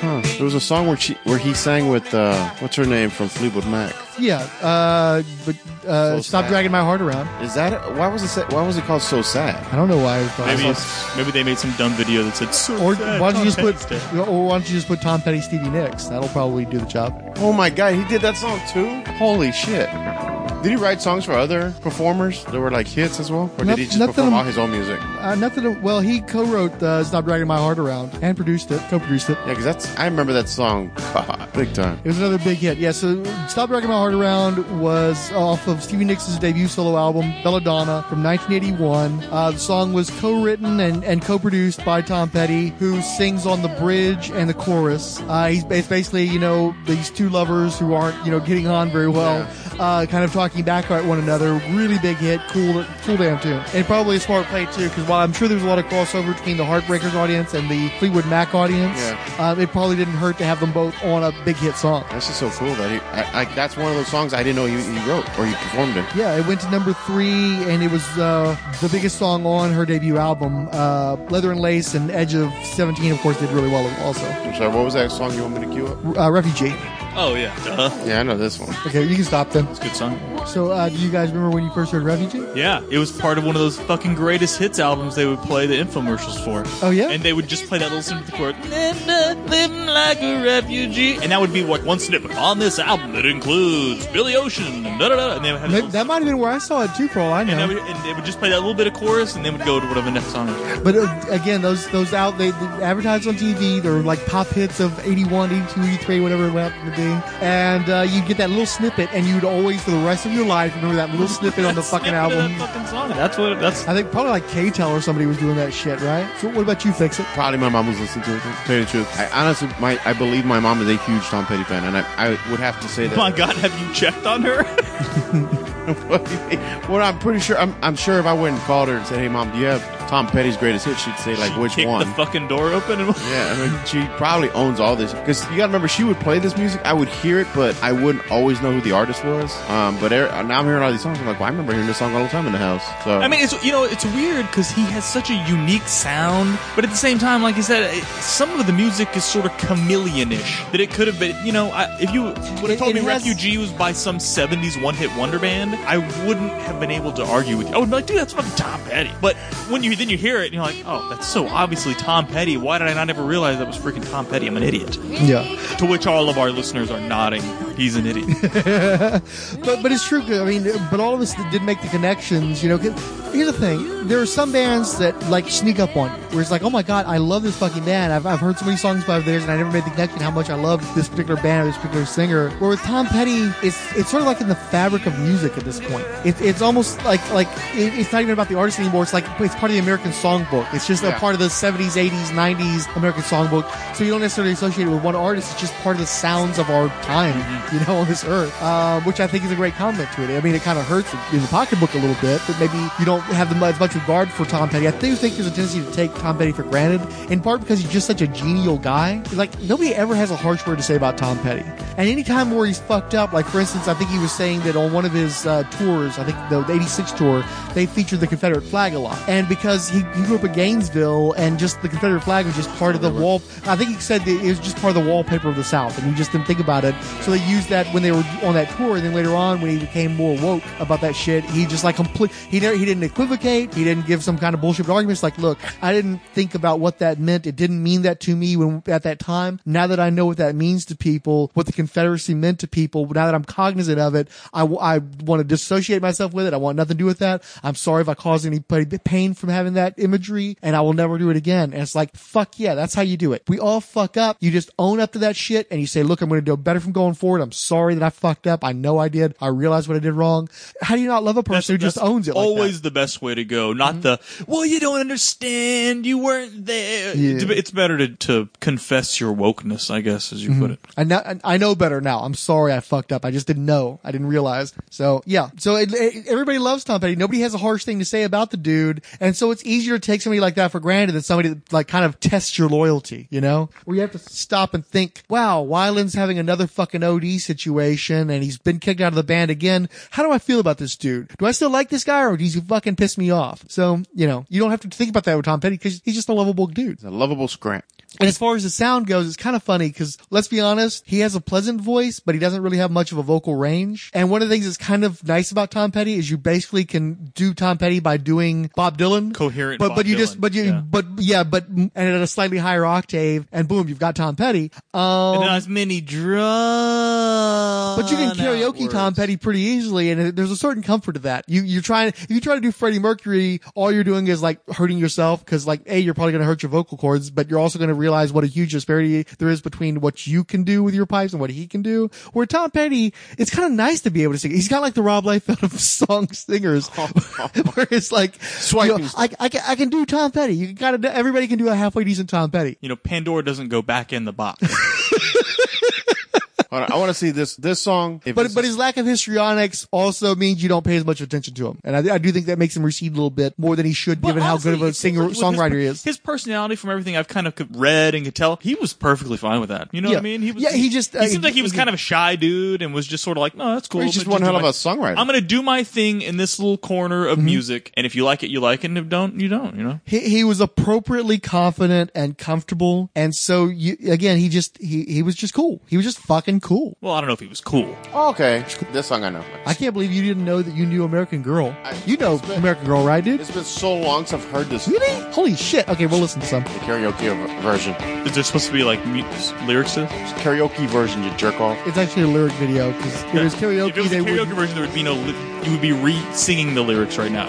huh, Huh. There was a song where she where he sang with uh, what's her name from Fleetwood Mac. Yeah, uh, but uh, So stop sad. dragging my heart around. Is that it? Why was it? sa- Why was it called so sad? I don't know why. It was Maybe it's, maybe they made some dumb video that said so or sad, why don't you just Tom put? Petty's. Or why don't you just put Tom Petty, Stevie Nicks? That'll probably do the job. Oh my god, he did that song too. Holy shit! Did he write songs for other performers that were like hits as well, or Noth- did he just perform all his own music? Uh, nothing. Well, he co-wrote uh, "Stop Dragging My Heart Around" and produced it. Co-produced it. Yeah, because that's I remember that song big time. It was another big hit. Yeah, so Stop Dragging My Heart Around was off of Stevie Nicks' debut solo album, Belladonna, from 1981. Uh, the song was co-written and, and co-produced by Tom Petty, who sings on the bridge and the chorus. Uh, he's it's basically, you know, these two lovers who aren't, you know, getting on very well, uh, kind of talking back at one another. Really big hit, cool, cool damn tune. And probably a smart play too, because while I'm sure there's a lot of crossover between the Heartbreakers audience and the Fleetwood Mac audience, Yeah. um, it probably didn't hurt to have them both on a big hit song. That's just so cool that he. I, I, that's one of those songs I didn't know he, he wrote or he performed it. Yeah, it went to number three, and it was uh, the biggest song on her debut album. Uh, Leather and Lace and Edge of 17, of course, did really well also. I'm sorry, what was that song you want me to cue up? Uh, Refugee. Oh yeah, duh. Yeah, I know this one. Okay, you can stop then. It's a good song. So, uh, do you guys remember when you first heard Refugee? Yeah, it was part of one of those fucking greatest hits albums they would play the infomercials for. Oh, yeah? And they would just play that little snippet of the chord, "Live not living like a refugee. And that would be like one snippet on this album that includes Billy Ocean and da da da. And they would have That, that might have been where I saw it too, for all I and, that know. would, and they would just play that little bit of chorus and then would go to whatever the next song is. But uh, again, those those out they, they advertised on TV. They're like pop hits of 81, 82, 83, whatever it happened to be. And uh, you get that little snippet, and you'd always, for the rest of your life, remember that little snippet on the fucking album. That fucking song. That's what. That's. I think probably like K-Tel or somebody was doing that shit, right? So what about you, Fix It? Probably my mom was listening to it. To tell you the truth, I honestly, my I believe my mom is a huge Tom Petty fan, and I, I would have to say that. My God, have you checked on her? well, I'm pretty sure. I'm, I'm sure if I went and called her and said, "Hey, mom, do you have Tom Petty's greatest hit?" She'd say, "Like She which one?" The fucking door open. And Yeah, I mean, she probably owns all this because you got to remember she would play this music. I would hear it, but I wouldn't always know who the artist was. Um, but er, now I'm hearing all these songs. I'm like, well, I remember hearing this song all the time in the house. So I mean, it's you know, it's weird because he has such a unique sound, but at the same time, like you said, it, some of the music is sort of chameleon-ish. That it could have been, you know, I, if you would have told it me has- "Refugee" was by some '70s one-hit wonder band, I wouldn't have been able to argue with you. I would be like, "Dude, that's fucking Tom Petty." But when you then you hear it, and you're like, "Oh, that's so obviously Tom Petty. Why did I not ever realize that was freaking Tom Petty? I'm an idiot." Yeah. To which all of our listeners are nodding. He's an idiot. But but it's true. I mean, but all of us that did make the connections. You know, here's the thing: there are some bands that like sneak up on you, where it's like, oh my god, I love this fucking band. I've, I've heard so many songs by theirs, and I never made the connection how much I love this particular band or this particular singer. Where with Tom Petty, it's it's sort of like in the fabric of music at this point. It, it's almost like like it, it's not even about the artist anymore. It's like it's part of the American songbook. It's just a part of the 70s, 80s, 90s American songbook. So you don't necessarily associate it with one artist. It's just part of the sounds of our time, you know, on this earth, uh, which I think is a great comment to it. I mean, it kind of hurts in the pocketbook a little bit, but maybe you don't have the, as much regard for Tom Petty. I do think there's a tendency to take Tom Petty for granted, in part because he's just such a genial guy. Like, nobody ever has a harsh word to say about Tom Petty. And anytime where he's fucked up, like, for instance, I think he was saying that on one of his uh, tours, I think the, the 86 tour, they featured the Confederate flag a lot. And because he, he grew up in Gainesville and just the Confederate flag was just part of the wall, I think he said that it was just part of the wallpaper of the South and he just didn't think about it. So they used that when they were on that tour. And then later on, when he became more woke about that shit, he just like complete, he, never, he didn't equivocate. He didn't give some kind of bullshit arguments like, look, I didn't think about what that meant. It didn't mean that to me when at that time. Now that I know what that means to people, what the Confederacy meant to people, now that I'm cognizant of it, I want to dissociate myself with it. I want nothing to do with that. I'm sorry if I caused anybody pain from having that imagery and I will never do it again. And it's like, fuck yeah, that's how you do it. We all fuck up. You just own up to that shit and you say, look, I'm going to do better from going forward. I'm sorry that I fucked up. I know I did. I realize what I did wrong. How do you not love a person who just owns it? like that? always the best way to go. Not the well, you don't understand. You weren't there. Yeah. It's- It's better to, to confess your wokeness, I guess, as you Mm-hmm. put it. I know, I know better now. I'm sorry I fucked up. I just didn't know. I didn't realize. So yeah. So it, it, everybody loves Tom Petty. Nobody has a harsh thing to say about the dude. And so it's easier to take somebody like that for granted than somebody that like kind of tests your loyalty, you know? Where you have to stop and think, wow, Weiland's having another fucking OD situation and he's been kicked out of the band again. How do I feel about this dude? Do I still like this guy or does he fucking piss me off? So, you know, you don't have to think about that with Tom Petty because he's just a lovable dude. It's a lovable scrap. And as far as the sound goes, it's kind of funny because let's be honest, he has a pleasant voice, but he doesn't really have much of a vocal range. And one of the things that's kind of nice about Tom Petty is you basically can do Tom Petty by doing Bob Dylan. Coherent But, Bob but you just, but you, yeah. but yeah, but, and at a slightly higher octave and boom, you've got Tom Petty. Um, and not as many drugs. but you can karaoke Tom Petty pretty easily, and there's a certain comfort to that. You you're trying if you try to do Freddie Mercury, all you're doing is like hurting yourself because like a you're probably going to hurt your vocal cords, but you're also going to realize what a huge disparity there is between what you can do with your pipes and what he can do. Where Tom Petty, it's kind of nice to be able to sing. He's got like the Rob Liefeld of song singers, where it's like Swiping you know, I, I, can, I can do Tom Petty. You can got to everybody can do a halfway decent Tom Petty. You know, Pandora doesn't go back in the box. Hold on, I want to see this this song. If But but his lack of histrionics also means you don't pay as much attention to him, and I, I do think that makes him recede a little bit more than he should, But given how good of a singer like with songwriter he is. His personality, from everything I've kind of read and could tell, he was perfectly fine with that. You know Yeah. what I mean? He was, Yeah, he just, he uh, seems like he was kind of a shy dude and was just sort of like, no, that's cool. He's I'm just gonna one do hell of my- a songwriter. I'm gonna do my thing in this little corner Mm-hmm. of music, and if you like it, you like it, and if don't, you don't. You know? he, he was appropriately confident and comfortable, and so you, again, he just he he was just cool. He was just fucking cool. Well, I don't know if he was cool. Oh, okay, this song I know. I can't believe you didn't know that you knew American Girl. I- You know it's been- American Girl, right, dude? It's been so long since I've heard this Really? Holy shit! Okay, we'll listen to some. the karaoke ver- version. Is there supposed to be like mu- lyrics to this? It's karaoke version, you jerk off. It's actually a lyric video because if it was karaoke, If it was they karaoke would. version, there would be no. Li- you would be re-singing the lyrics right now.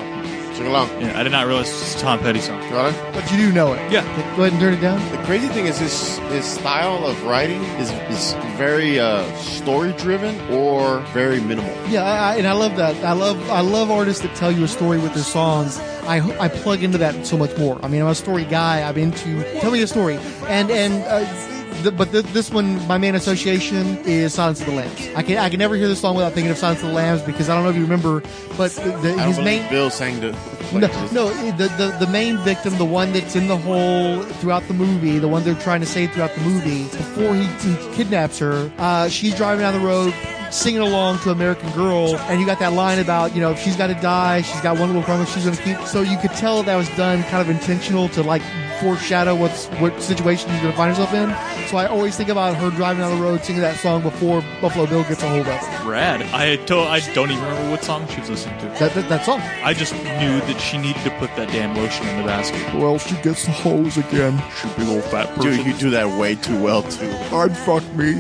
Sing along. Yeah, I did not realize it's a Tom Petty song. Got it? But you do know it. Yeah. Go ahead and turn it down. The crazy thing is his his style of writing is is very uh, story driven or very minimal. Yeah, I, I, and I love that. I love I love artists that tell you a story with their songs. I I plug into that so much more. I mean, I'm a story guy. I'm into tell me a story, and and. Uh, the, but th- this one, my main association is Silence of the Lambs. I can I can never hear this song without thinking of Silence of the Lambs because I don't know if you remember, but the, the, his main Bill sang the. no, no the, the the main victim, the one that's in the hole throughout the movie, the one they're trying to save throughout the movie, before he, he kidnaps her, uh, she's driving down the road singing along to American Girl, and you got that line about, you know, if she's got to die, she's got one little promise she's going to keep. So you could tell that was done kind of intentional to like foreshadow what's what situation she's going to find herself in. So I always think about her driving down the road singing that song before Buffalo Bill gets a hold of her. Rad. I to- I don't even remember what song she was listening to. That, that, that song. I just knew that she needed to put that damn lotion in the basket. Or else she gets the hose again. She big old fat person. Dude, you do that way too well too. I'd fuck me.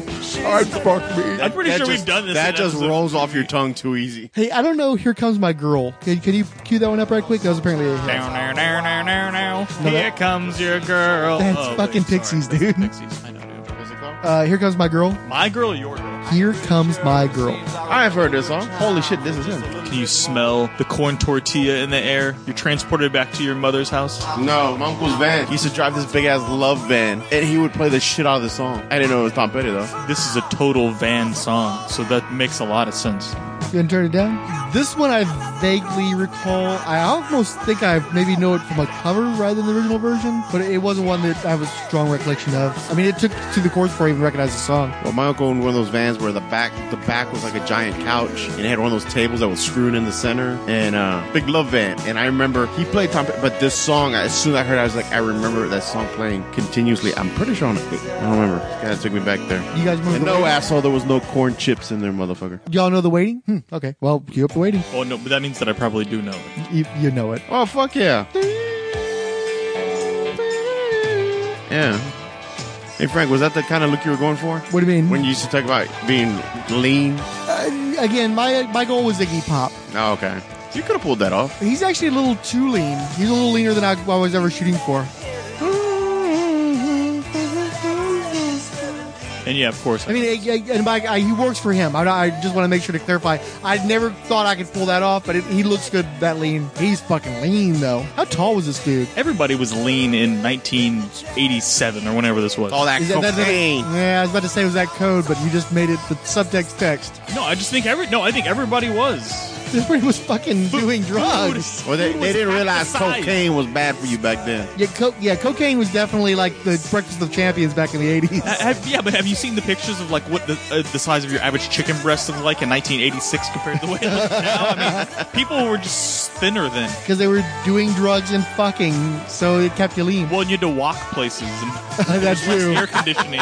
I'd fuck me. I'm pretty That sure just- we've done this. That in just rolls off your tongue too easy. Hey, I don't know. Here comes my girl. Can, can you cue that one up right quick? That was apparently a hit. Down, down, down, down, down, down. No, Here that- comes your girl. That's Oh, fucking wait, sorry. Pixies, dude. Pixies. I know, Uh, here comes my girl. My girl or your girl? Here comes my girl. I've heard this song. Holy shit, this is him. Can you smell the corn tortilla in the air? You're transported back to your mother's house. No, my uncle's van. He used to drive this big ass love van, and he would play the shit out of the song. I didn't know it was Tom Petty though. This is a total van song, so that makes a lot of sense. You gonna turn it down? This one I vaguely recall. I almost think I maybe know it from a cover rather than the original version, but it wasn't one that I have a strong recollection of. I mean, it took to the chorus before I even recognized the song. Well, my uncle owned one of those vans where the back the back was like a giant couch, and it had one of those tables that was screwed in the center, and uh, big love van. And I remember he played Tom, but this song, as soon as I heard, it, I was like, I remember that song playing continuously. I'm pretty sure on, I don't remember. It kind of took me back there. You guys remember? And the no waiting? asshole, there was no corn chips in there, motherfucker. Y'all know the waiting? Hmm, okay. Well, cue up the waiting. Oh no, but that means that I probably do know it. You, you know it. Oh fuck yeah. Yeah. Hey Frank, was that the kind of look you were going for? What do you mean? When you used to talk about being lean? uh, again, my my goal was Iggy Pop. Oh, okay. You could have pulled that off. He's actually a little too lean. He's a little leaner than I, I was ever shooting for. And yeah, of course. I mean, I- I- and by, I, he works for him. I, I just want to make sure to clarify. I never thought I could pull that off, but it, he looks good that lean. He's fucking lean though. How tall was this dude? everybody was lean in 1987 or whenever this was. All that Is that- that- cocaine. yeah, I was about to say it was that code, but you just made it the subtext text. No, I just think every no, I think everybody was. Everybody was fucking doing drugs. Well, they, they didn't realize the cocaine was bad for you back then. Yeah, co- yeah, cocaine was definitely like the breakfast of champions back in the eighties. Have- yeah, but have you seen the pictures of like what the uh, the size of your average chicken breast looked like in 1986 compared to the way it looks now? I mean, people were just thinner then? because they were doing drugs and fucking, so it kept you lean. Well, you had to walk places and That's true. air conditioning.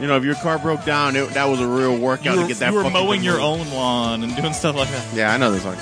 You know, if your car broke down, it, that was a real workout you were, to get that. you were fucking mowing your own lawn and doing stuff like that. Yeah, I know this song.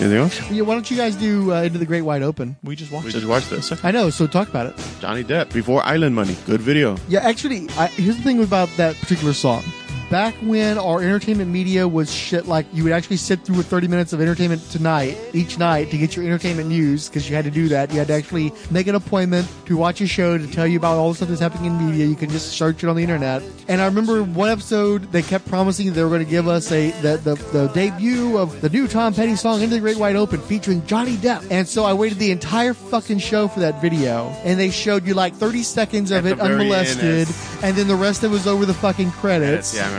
Anything else? Yeah, why don't you guys do uh, Into the Great Wide Open? We just watched We it. just watched this. I know, so talk about it. Johnny Depp before Island Money. Good video. Yeah, actually, I, here's the thing about that particular song. Back when our entertainment media was shit, like you would actually sit through 30 minutes of entertainment tonight, each night, to get your entertainment news, because you had to do that. You had to actually make an appointment to watch a show to tell you about all the stuff that's happening in media. You can just search it on the internet. And I remember one episode, they kept promising they were going to give us a the, the, the debut of the new Tom Petty song, Into the Great Wide Open, featuring Johnny Depp. And so I waited the entire fucking show for that video, and they showed you like 30 seconds of At it the very end, unmolested, and then the rest of it was over the fucking credits. Yeah,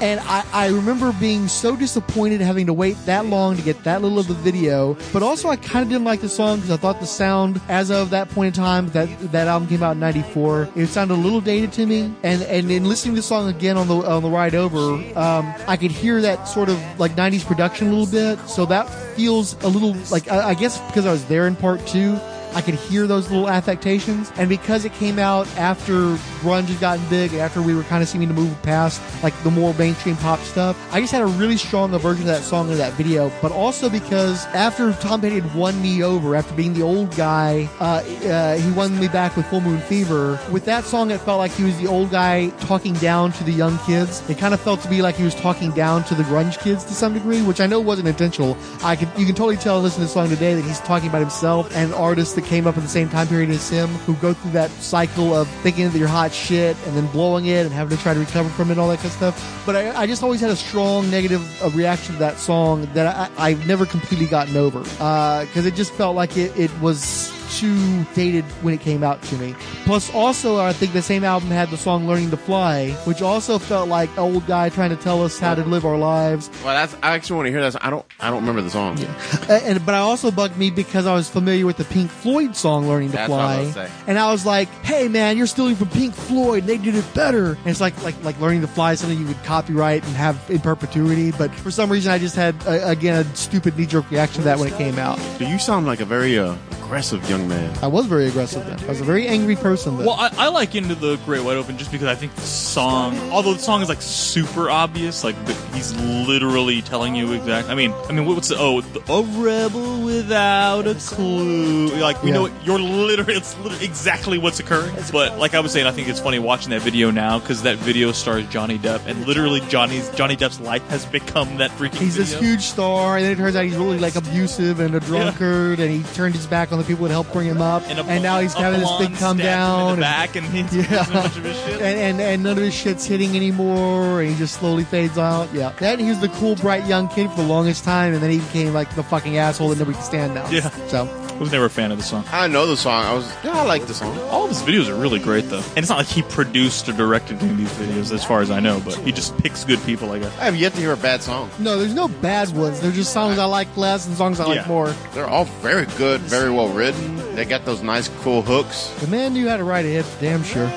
And I, I remember being so disappointed having to wait that long to get that little of the video. But also, I kind of didn't like the song because I thought the sound, as of that point in time, that that album came out in '94, it sounded a little dated to me. And and in listening to the song again on the on the ride over, um, I could hear that sort of like '90s production a little bit. So that feels a little like I, I guess because I was there in part two. I could hear those little affectations. And because it came out after grunge had gotten big, after we were kind of seeming to move past like the more mainstream pop stuff, I just had a really strong aversion to that song and that video. But also because after Tom Petty had won me over, after being the old guy, uh, uh, he won me back with Full Moon Fever. With that song, it felt like he was the old guy talking down to the young kids. It kind of felt to be like he was talking down to the grunge kids to some degree, which I know wasn't intentional. I could, you can totally tell listening to the song today that he's talking about himself and artists that came up in the same time period as him who go through that cycle of thinking that you're hot shit and then blowing it and having to try to recover from it and all that kind of stuff. But I, I just always had a strong negative uh, reaction to that song that I, I've never completely gotten over because it just felt like it, it was too dated when it came out to me. Plus, also, I think the same album had the song "Learning to Fly," which also felt like an old guy trying to tell us how to live our lives. Well, that's I actually want to hear that. I don't. I don't remember the song. Uh, and but I also bugged me because I was familiar with the Pink Floyd song "Learning to That's I Fly," was and I was like, "Hey, man, you're stealing from Pink Floyd. They did it better." And it's like like like "Learning to Fly" is something you would copyright and have in perpetuity. But for some reason, I just had uh, again a stupid knee jerk reaction to that when it came out. Do you sound like a very uh, aggressive young man? I was very aggressive then. I was a very angry person then. Well, I, I like Into the Great Wide Open just because I think the song, although the song is like super obvious, like the, he's literally telling you exact. I mean, I mean, what's the, oh, the, a rebel without a clue? Like we Yeah. know you're literally it's literally exactly what's occurring. But like I was saying, I think it's funny watching that video now because that video stars Johnny Depp, and literally Johnny's Johnny Depp's life has become that freaking. He's this video. huge star, and then it turns out he's really like abusive and a drunkard, and he turned his back on the people that helped bring him up, And, and, now he's having this big come down. and- back, and he's Yeah. losing a bunch of his shit. and, and and none of his shit's hitting anymore, and he just slowly fades out. Yeah, then he was the cool, bright young kid for the longest time, and then he became like the fucking asshole that nobody can stand now. Yeah. So was never a fan of the song. I know the song. I was. Yeah, I like the song. All of his videos are really great, though. And it's not like he produced or directed any of these videos, as far as I know, but he just picks good people, I guess. I have yet to hear a bad song. no, there's no bad ones. They're just songs I like less and songs I like more. They're all very good, very well written. They got those nice, cool hooks. The man knew how to write a hit, damn sure.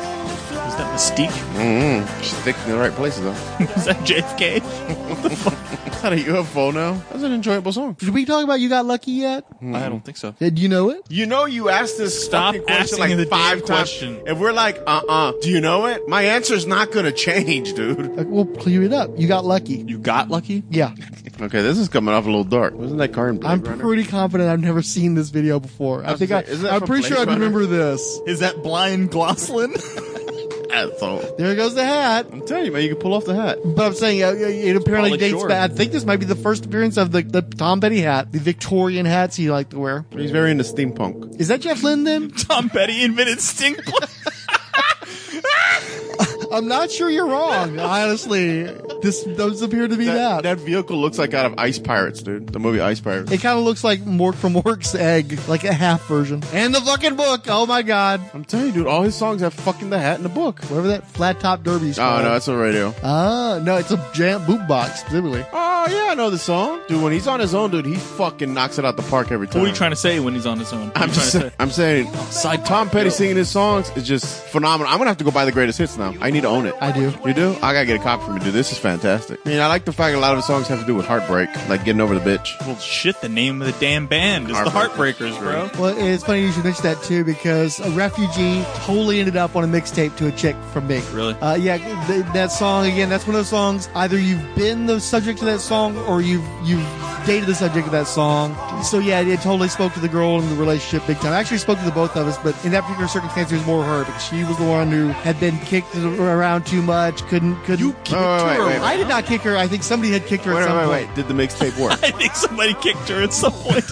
Is that Mystique? Mm-hmm. Stick in the right places though. Is that JFK? Is that a UFO now? That's an enjoyable song. Did we talk about You Got Lucky yet? I don't think so. Did you know it? You know, you asked this Stop fucking question asking like the five damn times. If we're like, uh-uh, do you know it? My answer's not gonna change, dude. Like, we'll clear it up. You got lucky. You got lucky? Yeah. Okay, this is coming off a little dark. Wasn't that car in Blade I'm Runner? pretty confident I've never seen this video before. I was think I, gonna say, isn't that I'm from pretty Blade sure I Runner? remember this. Is that Ryan Gosling? Asshole. There goes the hat. I'm telling you, man, you can pull off the hat. But I'm saying uh, it apparently dates Shore. back. I think this might be the first appearance of the, the Tom Petty hat, the Victorian hats he liked to wear. He's very into steampunk. Is that Jeff Lynne then? Tom Petty invented Sting. I'm not sure you're wrong. Honestly, this does appear to be That, that. that vehicle looks like out of Ice Pirates, dude. The movie Ice Pirates. It kind of looks like Mork from Mork's egg, like a half version. And the fucking book. Oh my god. I'm telling you, dude, all his songs have fucking the hat in the book. Whatever that flat top derby's Oh, called. no, it's a radio. Ah, no, it's a jam boot box specifically. Oh, yeah, I know the song. Dude, when he's on his own, dude, he fucking knocks it out the park every time. what are you trying to say when he's on his own? What are I'm, you trying just, to say? I'm saying, Side Tom Petty singing his songs is just phenomenal. I'm gonna have to go buy the greatest hits now. I need to own it. I do. You do? I gotta get a copy from you, dude. This is fantastic. fantastic. I mean, I like the fact a lot of the songs have to do with heartbreak, like getting over the bitch. Well, shit, the name of the damn band is the Heartbreakers. Heartbreakers, bro. Well, it's funny you should mention that too because a refugee totally ended up on a mixtape to a chick from me. Really? Uh, yeah, th- that song again. That's one of those songs. Either you've been the subject of that song, or you've you've dated the subject of that song. So yeah, it totally spoke to the girl in the relationship big time. I Actually, spoke to the both of us, but in that particular circumstance, it was more her because she was the one who had been kicked around too much. Couldn't couldn't. You kicked Oh, wait, her wait, wait. I did not kick her. I think somebody had kicked her Wait, at some wait, point. wait. Did the mixtape work? I think somebody kicked her at some point.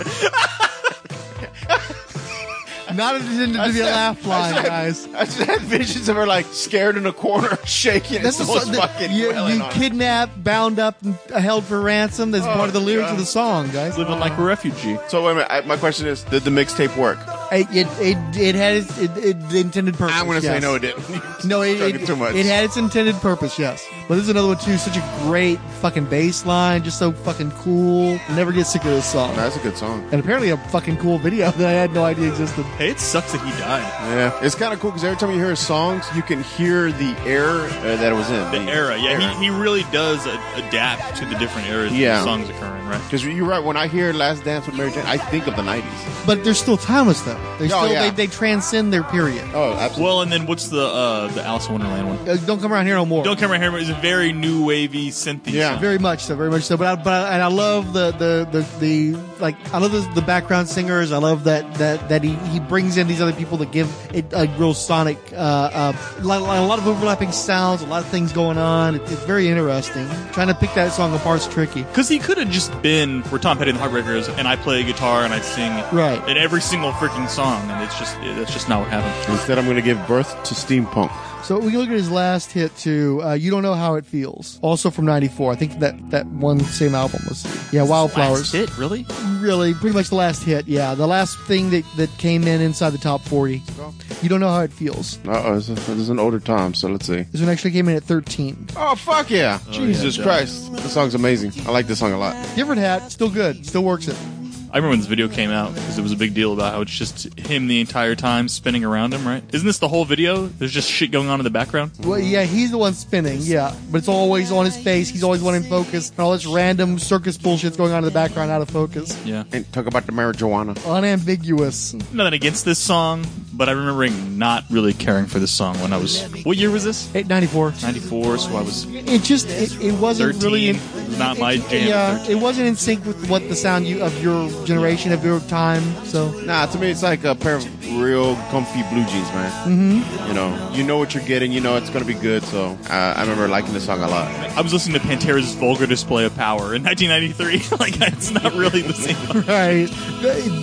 Not intended to be a laugh line, I just had- guys. I just had visions of her like scared in a corner, shaking, and That's the song that fucking you, you kidnapped, bound up, and held for ransom. That's oh, part of the lyrics of the song, guys. Living like a refugee. So wait a minute. I, my question is, did the mixtape work? It it, it, it had its it, it, the intended purpose. I'm going to say no, it didn't. No, it, it, too much. it had its intended purpose, yes. But this is another one too. Such a great fucking bass line, just so fucking cool. Never get sick of this song. That's a good song. And apparently a fucking cool video that I had no idea existed. Hey, it sucks that he died. Yeah, it's kind of cool because every time you hear his songs, you can hear the era uh, that it was in. The era, yeah, he, he really does a- adapt to the different eras Yeah. yeah. the songs occurring, right? Because you're right. When I hear "Last Dance with Mary Jane," I think of the '90s. But they're still timeless though. They Oh, still yeah. they, they transcend their period. Oh, absolutely. Well, and then what's the uh, the Alice in Wonderland one? Uh, don't come around here no more. Don't come around here. It's a very new wavy synthy. Yeah. song. Very much so, very much so. But I, but I, and I love the, the, the, the like I love the, the background singers. I love that that that he, he brings in these other people that give it a real sonic, uh, uh, li- li- a lot of overlapping sounds, a lot of things going on. It, it's very interesting. Trying to pick that song apart's tricky. Because he could have just been for Tom Petty and the Heartbreakers, and I play guitar and I sing Right. in every single freaking song, and it's just that's just not what happened. Instead, I'm going to give birth to steampunk. So we can look at his last hit too. Uh, you don't know how it feels. Also from '94. I think that that one same album was yeah, Wildflowers. Last hit, really? Really, pretty much the last hit. Yeah, the last thing that that came in inside the top 40. You don't know how it feels. Uh oh, this is- an older time, so let's see. This one actually came in at 13. Oh fuck yeah! Jesus yeah, Christ, this song's amazing. I like this song a lot. Different hat, still good, still works it. I remember when this video came out because it was a big deal about how it's just him the entire time spinning around him, right? Isn't this the whole video? There's just shit going on in the background. Well, yeah, he's the one spinning, yeah, but it's always on his face. He's always one in focus. And all this random circus bullshit's going on in the background, out of focus. Yeah. And talk about the marijuana. Unambiguous. Nothing against this song, but I remember not really caring for this song when I was. What year was this? 894. 94, so I was It just it, it wasn't 13. really in, It was not my jam. yeah it wasn't in sync with what the sound you of your generation of your time so Nah, to me, it's like a pair of real comfy blue jeans, man. Mm-hmm. You know, you know what you're getting. You know it's gonna be good. So uh, I remember liking the song a lot. I was listening to Pantera's vulgar display of power in 1993. like, it's not really the same. right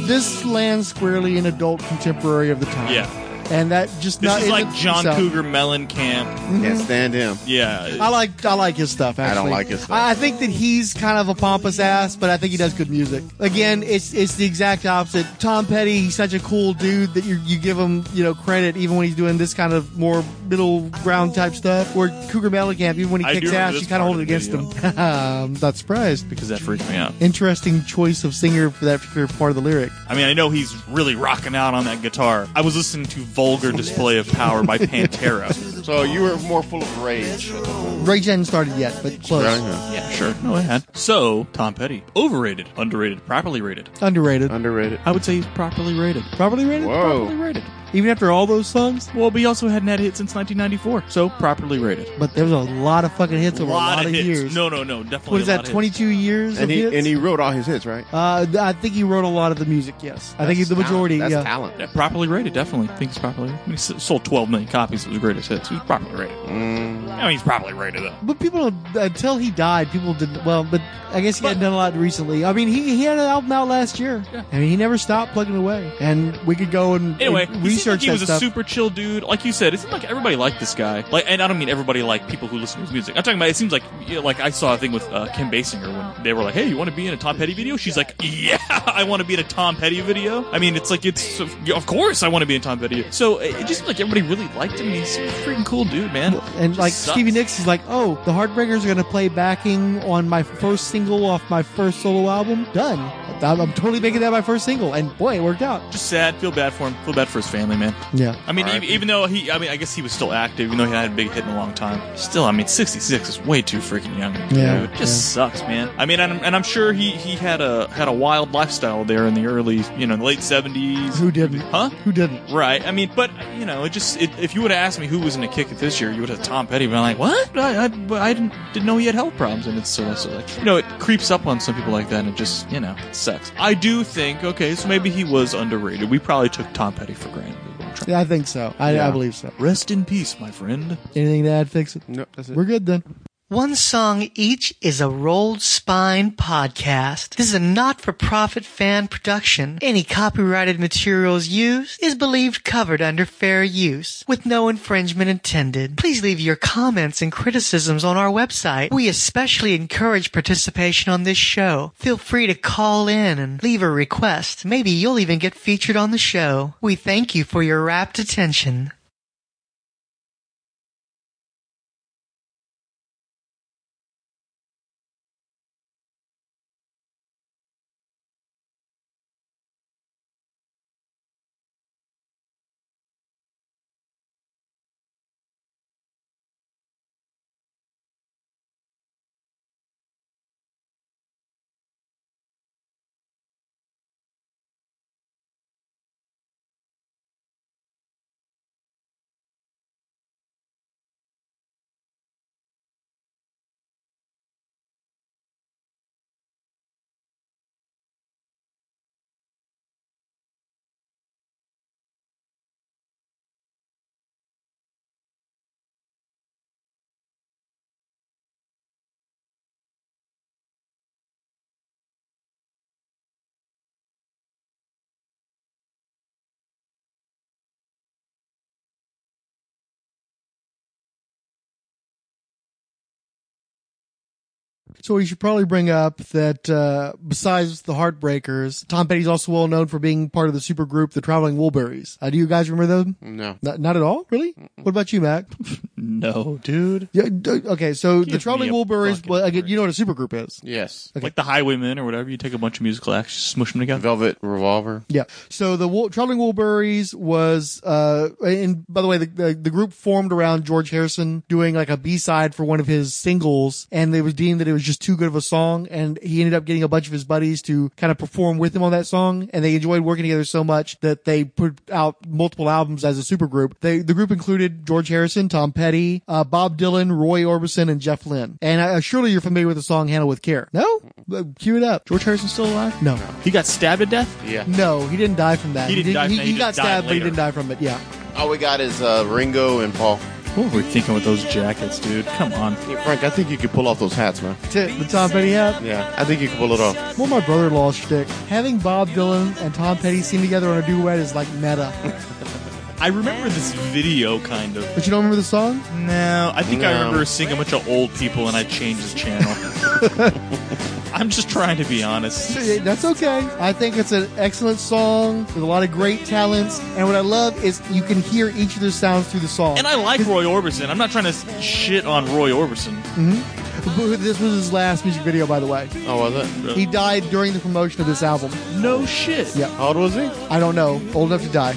this lands squarely in adult contemporary of the time Yeah. And that just This not is like isn't- John so- Cougar Mellencamp. Can't stand him. Yeah. I like I like his stuff. Actually, don't like his stuff. I I think that he's kind of a pompous ass, but I think he does good music. Again, it's it's the exact opposite. Tom Petty, he's such a cool dude that you you give him you know credit even when he's doing this kind of more middle ground type stuff. Where Cougar Mellencamp, even when he kicks ass, you kind of hold it against the him. I'm not surprised. because that freaked me out. Interesting choice of singer for that particular part of the lyric. I mean, I know he's really rocking out on that guitar. I was listening to Vulgar Display of Power by Pantera. So you were more full of rage. at the moment. Rage hadn't started yet, but close. Really? Yeah. yeah, sure. No, I had. So, Tom Petty. Overrated, underrated, properly rated. Underrated. Underrated. I would say he's properly rated. Properly rated. Whoa. Properly rated. Even after all those songs. Well, but he also hadn't had a hit since 1994, so properly rated. But there was a lot of fucking hits A over lot, a lot of hits. years. No, no, no, definitely. What is a lot that? of Twenty hits. two years And of he hits. and he wrote all his hits, right? Uh, th- I think he wrote a lot of the music. Yes, I think he's the That's majority. Talent. That's yeah, talent. Yeah, properly rated, definitely. I think he's properly rated. I mean, he s- sold 12 million copies of his greatest hits. He's probably rated. Mm. I mean, he's probably rated, though. but people until he died, people didn't. Well, but I guess he hadn't done a lot recently. I mean, he he had an album out last year. Yeah. I mean, he never stopped plugging away, and we could go and, Anyway, and he research like he that was stuff. a super chill dude. Like you said, it seemed like everybody liked this guy. Like, and I don't mean everybody like people who listen to his music. I'm talking about. It seems like, you know, like I saw a thing with uh, Kim Basinger when they were like, "Hey, you want to be in a Tom Petty video?" She's like, "Yeah, I want to be in a Tom Petty video." I mean, it's like it's of course I want to be in Tom Petty. So it it just seemed like everybody really liked him. He's freaking fucking cool dude, man. And Just like sucks. Stevie Nicks is like, oh, the Heartbreakers are going to play backing on my first single off my first solo album. Done. I'm, I'm totally making that my first single, and boy, it worked out. Just sad. Feel bad for him. Feel bad for his family, man. Yeah. I mean, even, even though he, I mean, I guess he was still active, even though he hadn't a big hit in a long time. Still, I mean, 66 is way too freaking young. Dude. Yeah, It just sucks, man. I mean, and, I'm- and I'm sure he, he had a had a wild lifestyle there in the early, you know, late 70s. Who didn't? Huh? Who didn't? Right. I mean, but you know, it just it, if you would have asked me who was in a kick it this year, you would have Tom Petty. Been like, what? I, I, I didn't didn't know he had health problems, and it's so, so like you know, it creeps up on some people like that, and it just you know it sucks. I do think okay, so maybe he was underrated. We probably took Tom Petty for granted. is what I'm trying- Yeah, I think so. I, Yeah. I believe so. Rest in peace, my friend. Anything to add? Fix it. No, that's it. We're good then. One song each is a Rolled Spine podcast. This is a not-for-profit fan production. Any copyrighted materials used is believed covered under fair use, with no infringement intended. Please leave your comments and criticisms on our website. We especially encourage participation on this show. Feel free to call in and leave a request. Maybe you'll even get featured on the show. We thank you for your rapt attention. So we should probably bring up that uh, besides the Heartbreakers, Tom Petty's also well known for being part of the supergroup, the Traveling Wilburys. Uh, do you guys remember them? No. Not, not at all, really. What about you, Mac? No, dude. Yeah, d- okay, so the Give Traveling me a Wilburys. fucking Well, again, you know what a supergroup is. Yes. Like the Highwaymen or whatever. You take a bunch of musical acts, smush them together. Velvet Revolver. Yeah. So the Wool- Traveling Wilburys was, uh, and by the way, the, the, the group formed around George Harrison doing like a B-side for one of his singles, and they was deemed that it was just too good of a song, and he ended up getting a bunch of his buddies to kind of perform with him on that song, and they enjoyed working together so much that they put out multiple albums as a supergroup. They, the group included George Harrison, Tom Petty, uh, Bob Dylan, Roy Orbison, and Jeff Lynne. And uh, surely you're familiar with the song Handle with Care. No? Uh, Cue it up. George Harrison still alive? No. He got stabbed to death. Yeah. No, he didn't die from that. He didn't die He, from that, he he got just died stabbed, but he later. didn't die from it. Yeah. All we got is uh, Ringo and Paul. What were we thinking with those jackets, dude? Come on. Hey, Frank, I think you could pull off those hats, man. T- the Tom Petty hat. Yeah, I think you could pull it off. Well, my brother-in-law's shtick. Having Bob Dylan and Tom Petty sing together on a duet is like meta. I remember this video, kind of. But you don't remember the song? No, I think I No. remember seeing a bunch of old people and I changed the channel. I'm just trying to be honest. That's okay. I think it's an excellent song with a lot of great talents. And what I love is you can hear each of their sounds through the song. And I like Roy Orbison. I'm not trying to shit on Roy Orbison. Mm-hmm. This was his last music video, by the way. Oh, was it? He died during the promotion of this album. No shit. Yeah. How old was he? I don't know. Old enough to die.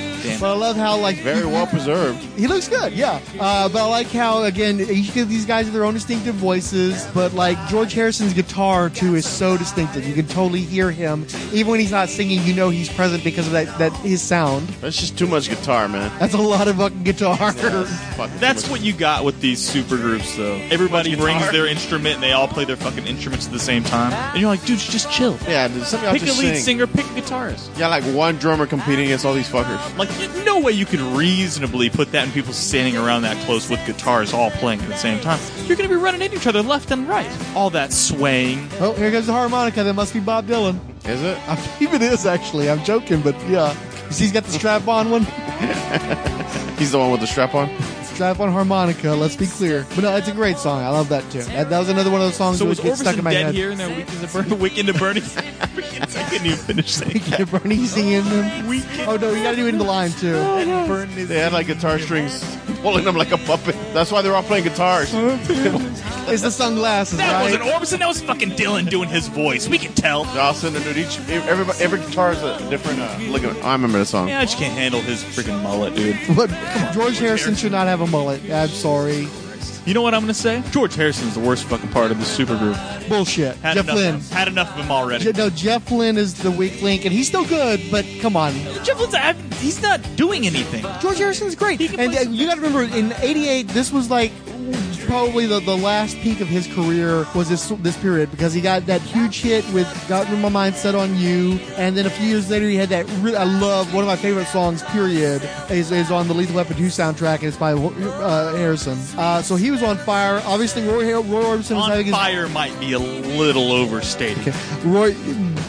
Damn. But I love how like Very well preserved. He looks good, yeah. Uh, but I like how again each of these guys have their own distinctive voices. But like George Harrison's guitar too is so distinctive. You can totally hear him, even when he's not singing. You know he's present because of that that his sound. That's just too much guitar, man. That's a lot of fucking guitar. Fucking That's what you got with these super groups, though. Everybody Much brings their instrument and they all play their fucking instruments at the same time. And you're like, dude, just chill. Yeah, dude, some of y'all Pick a lead sing. singer, pick a guitarist. Yeah, like one drummer competing against all these fuckers. Like, no way you could reasonably put that in people standing around that close with guitars all playing at the same time. You're going to be running into each other left and right. All that swaying. oh, here goes the harmonica. That must be Bob Dylan. Is it? I believe it is actually. I'm joking, but yeah. You see, he's got the strap-on one. He's the one with the strap on. On harmonica. Let's be clear. But no, it's a great song. I love that too. That, that was another one of those songs So that was would get stuck in Orbison my dead head. here and then Weekend at Bernie? Weekend at Bernie? I couldn't even finish saying that. Bernie singing them. Oh no, you gotta do it in the line too. They had like guitar strings pulling them like a puppet. That's why they're all playing guitars. It's the sunglasses, That right? wasn't Orbison. That was fucking Dylan doing his voice. We can tell. They're all sitting under each. Every, every guitar is a different. Uh, look at. I remember the song. Yeah, I just can't handle his freaking mullet, dude. But George Harrison should not have a mullet. I'm sorry. You know what I'm gonna say? George Harrison is the worst fucking part of the supergroup. Bullshit. Had Jeff enough, Lynne. Had enough of him already. Je- No, Jeff Lynne is the weak link, and he's still good, but come on. Jeff Lynne's I- he's not doing anything. George Harrison's great. And uh, you got to remember, in '88, this was like probably the, the last peak of his career was this this period because he got that huge hit with "Got My Mind Set on You," and then a few years later he had that. I love one of my favorite songs. Period is, is on the Lethal Weapon 2 soundtrack, and it's by uh, Harrison. Uh, so he was on fire. Obviously, Roy, Roy Orbison was On having his fire might be a little overstated. Roy,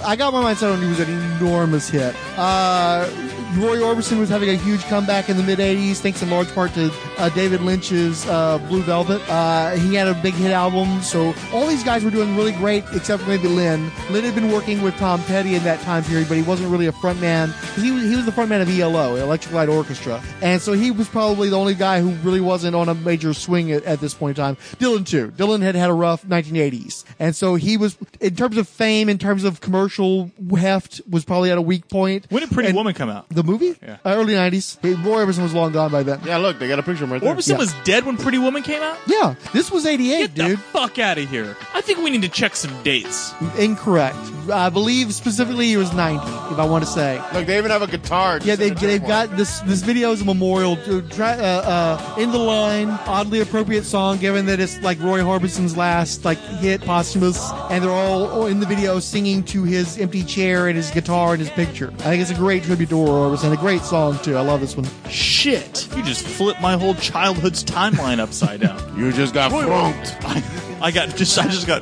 I got my mind set on you was an enormous hit. Uh, Roy Orbison was having a huge comeback in the mid '80s, thanks in large part to uh, David Lynch's uh, Blue Velvet. Uh, he had a big hit album, so all these guys were doing really great, except maybe Lynne. Lynne had been working with Tom Petty in that time period, but he wasn't really a frontman he was he was the frontman of ELO, Electric Light Orchestra, and so he was probably the only guy who really wasn't on a major swing at, at this point in time. Dylan too. Dylan had had a rough 1980s, and so he was in terms of fame, in terms of commercial heft, was probably at a weak point. When did Pretty And Woman come out? The movie? Yeah. Uh, early 90s. Hey, Roy Orbison was long gone by then. Yeah, look, they got a picture of him right there. Orbison Yeah. was dead when Pretty Woman came out? Yeah, this was 88, Get the dude. fuck out of here. I think we need to check some dates. Incorrect. I believe specifically he was 90, if I want to say. Look, they even have a guitar. Yeah, they, in the they've top got this. This video is a memorial to try, uh, uh, in the line, oddly appropriate song, given that it's like Roy Orbison's last like hit, posthumous, and they're all in the video singing to his empty chair and his guitar and his picture. I think it's a great tribute to Roy Orbison, a great song too. I love this one. Shit. You just flipped my whole childhood's timeline upside down. You just got frunked. I, I got just I just got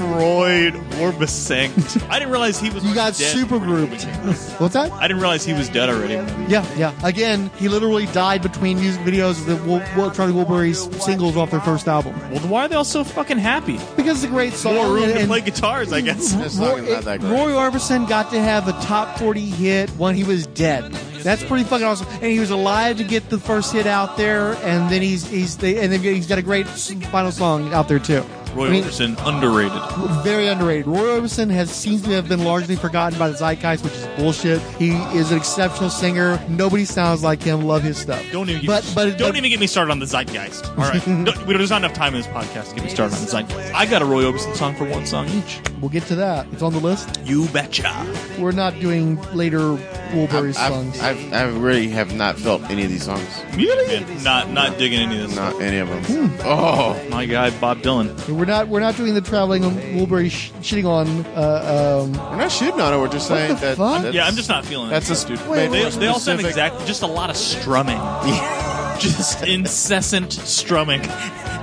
Freud Orbison. I didn't realize he was You got dead. super grouped. What's that? I didn't realize he was dead already. Yeah, yeah. Again, he literally died between music videos of the Will, Will, Charlie Wilbury's singles off their first album Well, why are they all so fucking happy? because it's a great song. More room and- to and- play guitars, I guess. This song Roy, is not that great. Roy Orbison got to have a top 40 hit when he was dead. That's pretty fucking awesome. And he was alive to get the first hit out there, and then he's he's they, and then he's got a great final song out there too. Roy I mean, Orbison underrated. very underrated. Roy Orbison has seems to have been largely forgotten by the zeitgeist, which is bullshit. He is an exceptional singer. Nobody sounds like him. Love his stuff. Don't even But but don't but- even get me started on the zeitgeist. All right, don't, we, there's not enough time in this podcast to get me started on the zeitgeist. I got a Roy Orbison song for one song each. We'll get to that. It's on the list. You betcha. We're not doing later Woolbury songs. I've, I've, I really have not felt any of these songs. Really? Not not digging any of this. Not any of them. Hmm. Oh, My guy Bob Dylan. We're not we're not doing the traveling Woolbury sh- shitting on. Uh, um, we're not shitting on it. We're just What saying the that. fuck? that's- Yeah, I'm just not feeling That's it. a stupid. Wait, They, wait, they all sound exactly just a lot of strumming. just incessant strumming.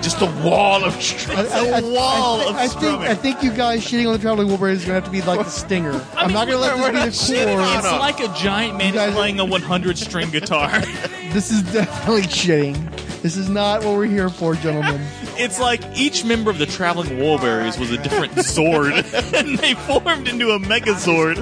Just a wall of strumming. A wall I, of I think strumming. I think you guys shitting on the traveling Woolbury is going to have to be like the stinger. I am mean, not going to let we're this be the shitting core. it's no. like a giant man guys- playing a 100 string guitar. This is definitely shitting. This is not what we're here for, gentlemen. It's like each member of the traveling Woolberries was a different sword, and they formed into a Megazord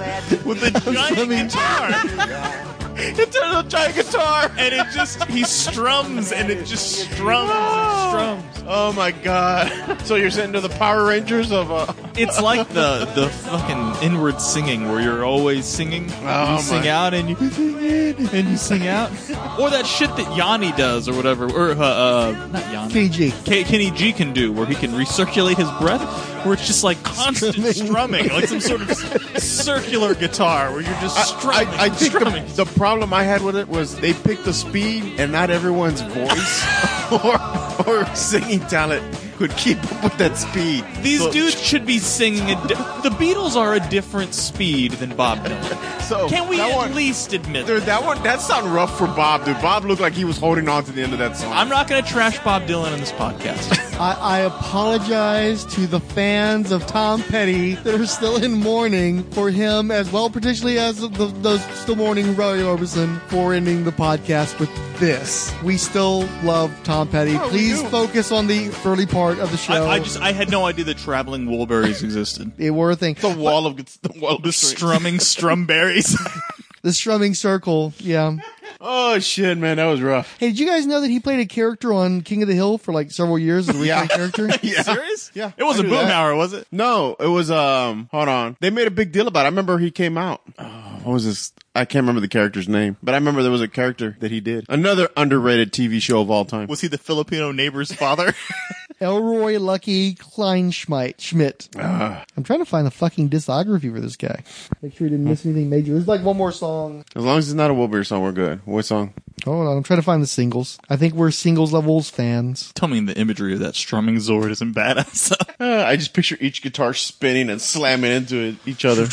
with a giant guitar. It's a giant guitar, and it just he strums, and it just strums and strums. Oh my god! So you're sitting to the Power Rangers of uh, It's like the the fucking inward singing where you're always singing. Oh, you sing my- out and you sing in and you sing out, or that shit that Yanni does, or whatever, or uh, uh not Yanni. Kenny G. K- Kenny G can do, where he can recirculate his breath, where it's just like constant Strumming. like some sort of circular guitar, where you're just I, strumming. I, I think strumming. the, the problem I had with it was they picked the speed, and not everyone's voice or or singing talent could keep up with that speed. These So- dudes should be singing. A di- the Beatles are a different speed than Bob Dylan. So Can we at one, least admit? Dude, that one that sounded rough for Bob. Dude, Bob looked like he was holding on to the end of that song. I'm not going to trash Bob Dylan in this podcast. I, I apologize to the fans of Tom Petty that are still in mourning for him, as well, particularly as the, those still mourning Roy Orbison for ending the podcast with this. We still love Tom Petty. Oh, Please do. focus on the early part of the show. I, I just I had no idea that traveling woolberries existed. it were a thing. The wall of the wall of The strumming strumberries. The strumming circle, yeah. Oh shit, man, that was rough. Hey, did you guys know that he played a character on King of the Hill for like several years as a Yeah. recurring character? Yeah. Serious? Yeah, It was I a knew that. Boomhauer, was it? No, it was um. Hold on, they made a big deal about. it. I remember he came out. Oh, what was this? I can't remember the character's name, but I remember there was a character that he did. Another underrated TV show of all time. Was he the Filipino neighbor's father? Elroy Lucky Kleinschmidt. Schmidt. Ah. I'm trying to find the fucking discography for this guy. Make sure he didn't miss anything major. There's like one more song. As long as it's not a Wilbur song, we're good. What song? Hold on, I'm trying to find the singles. I think we're singles levels fans. Tell me the imagery of that strumming Zord isn't badass. Uh, I just picture each guitar spinning and slamming into it, each other.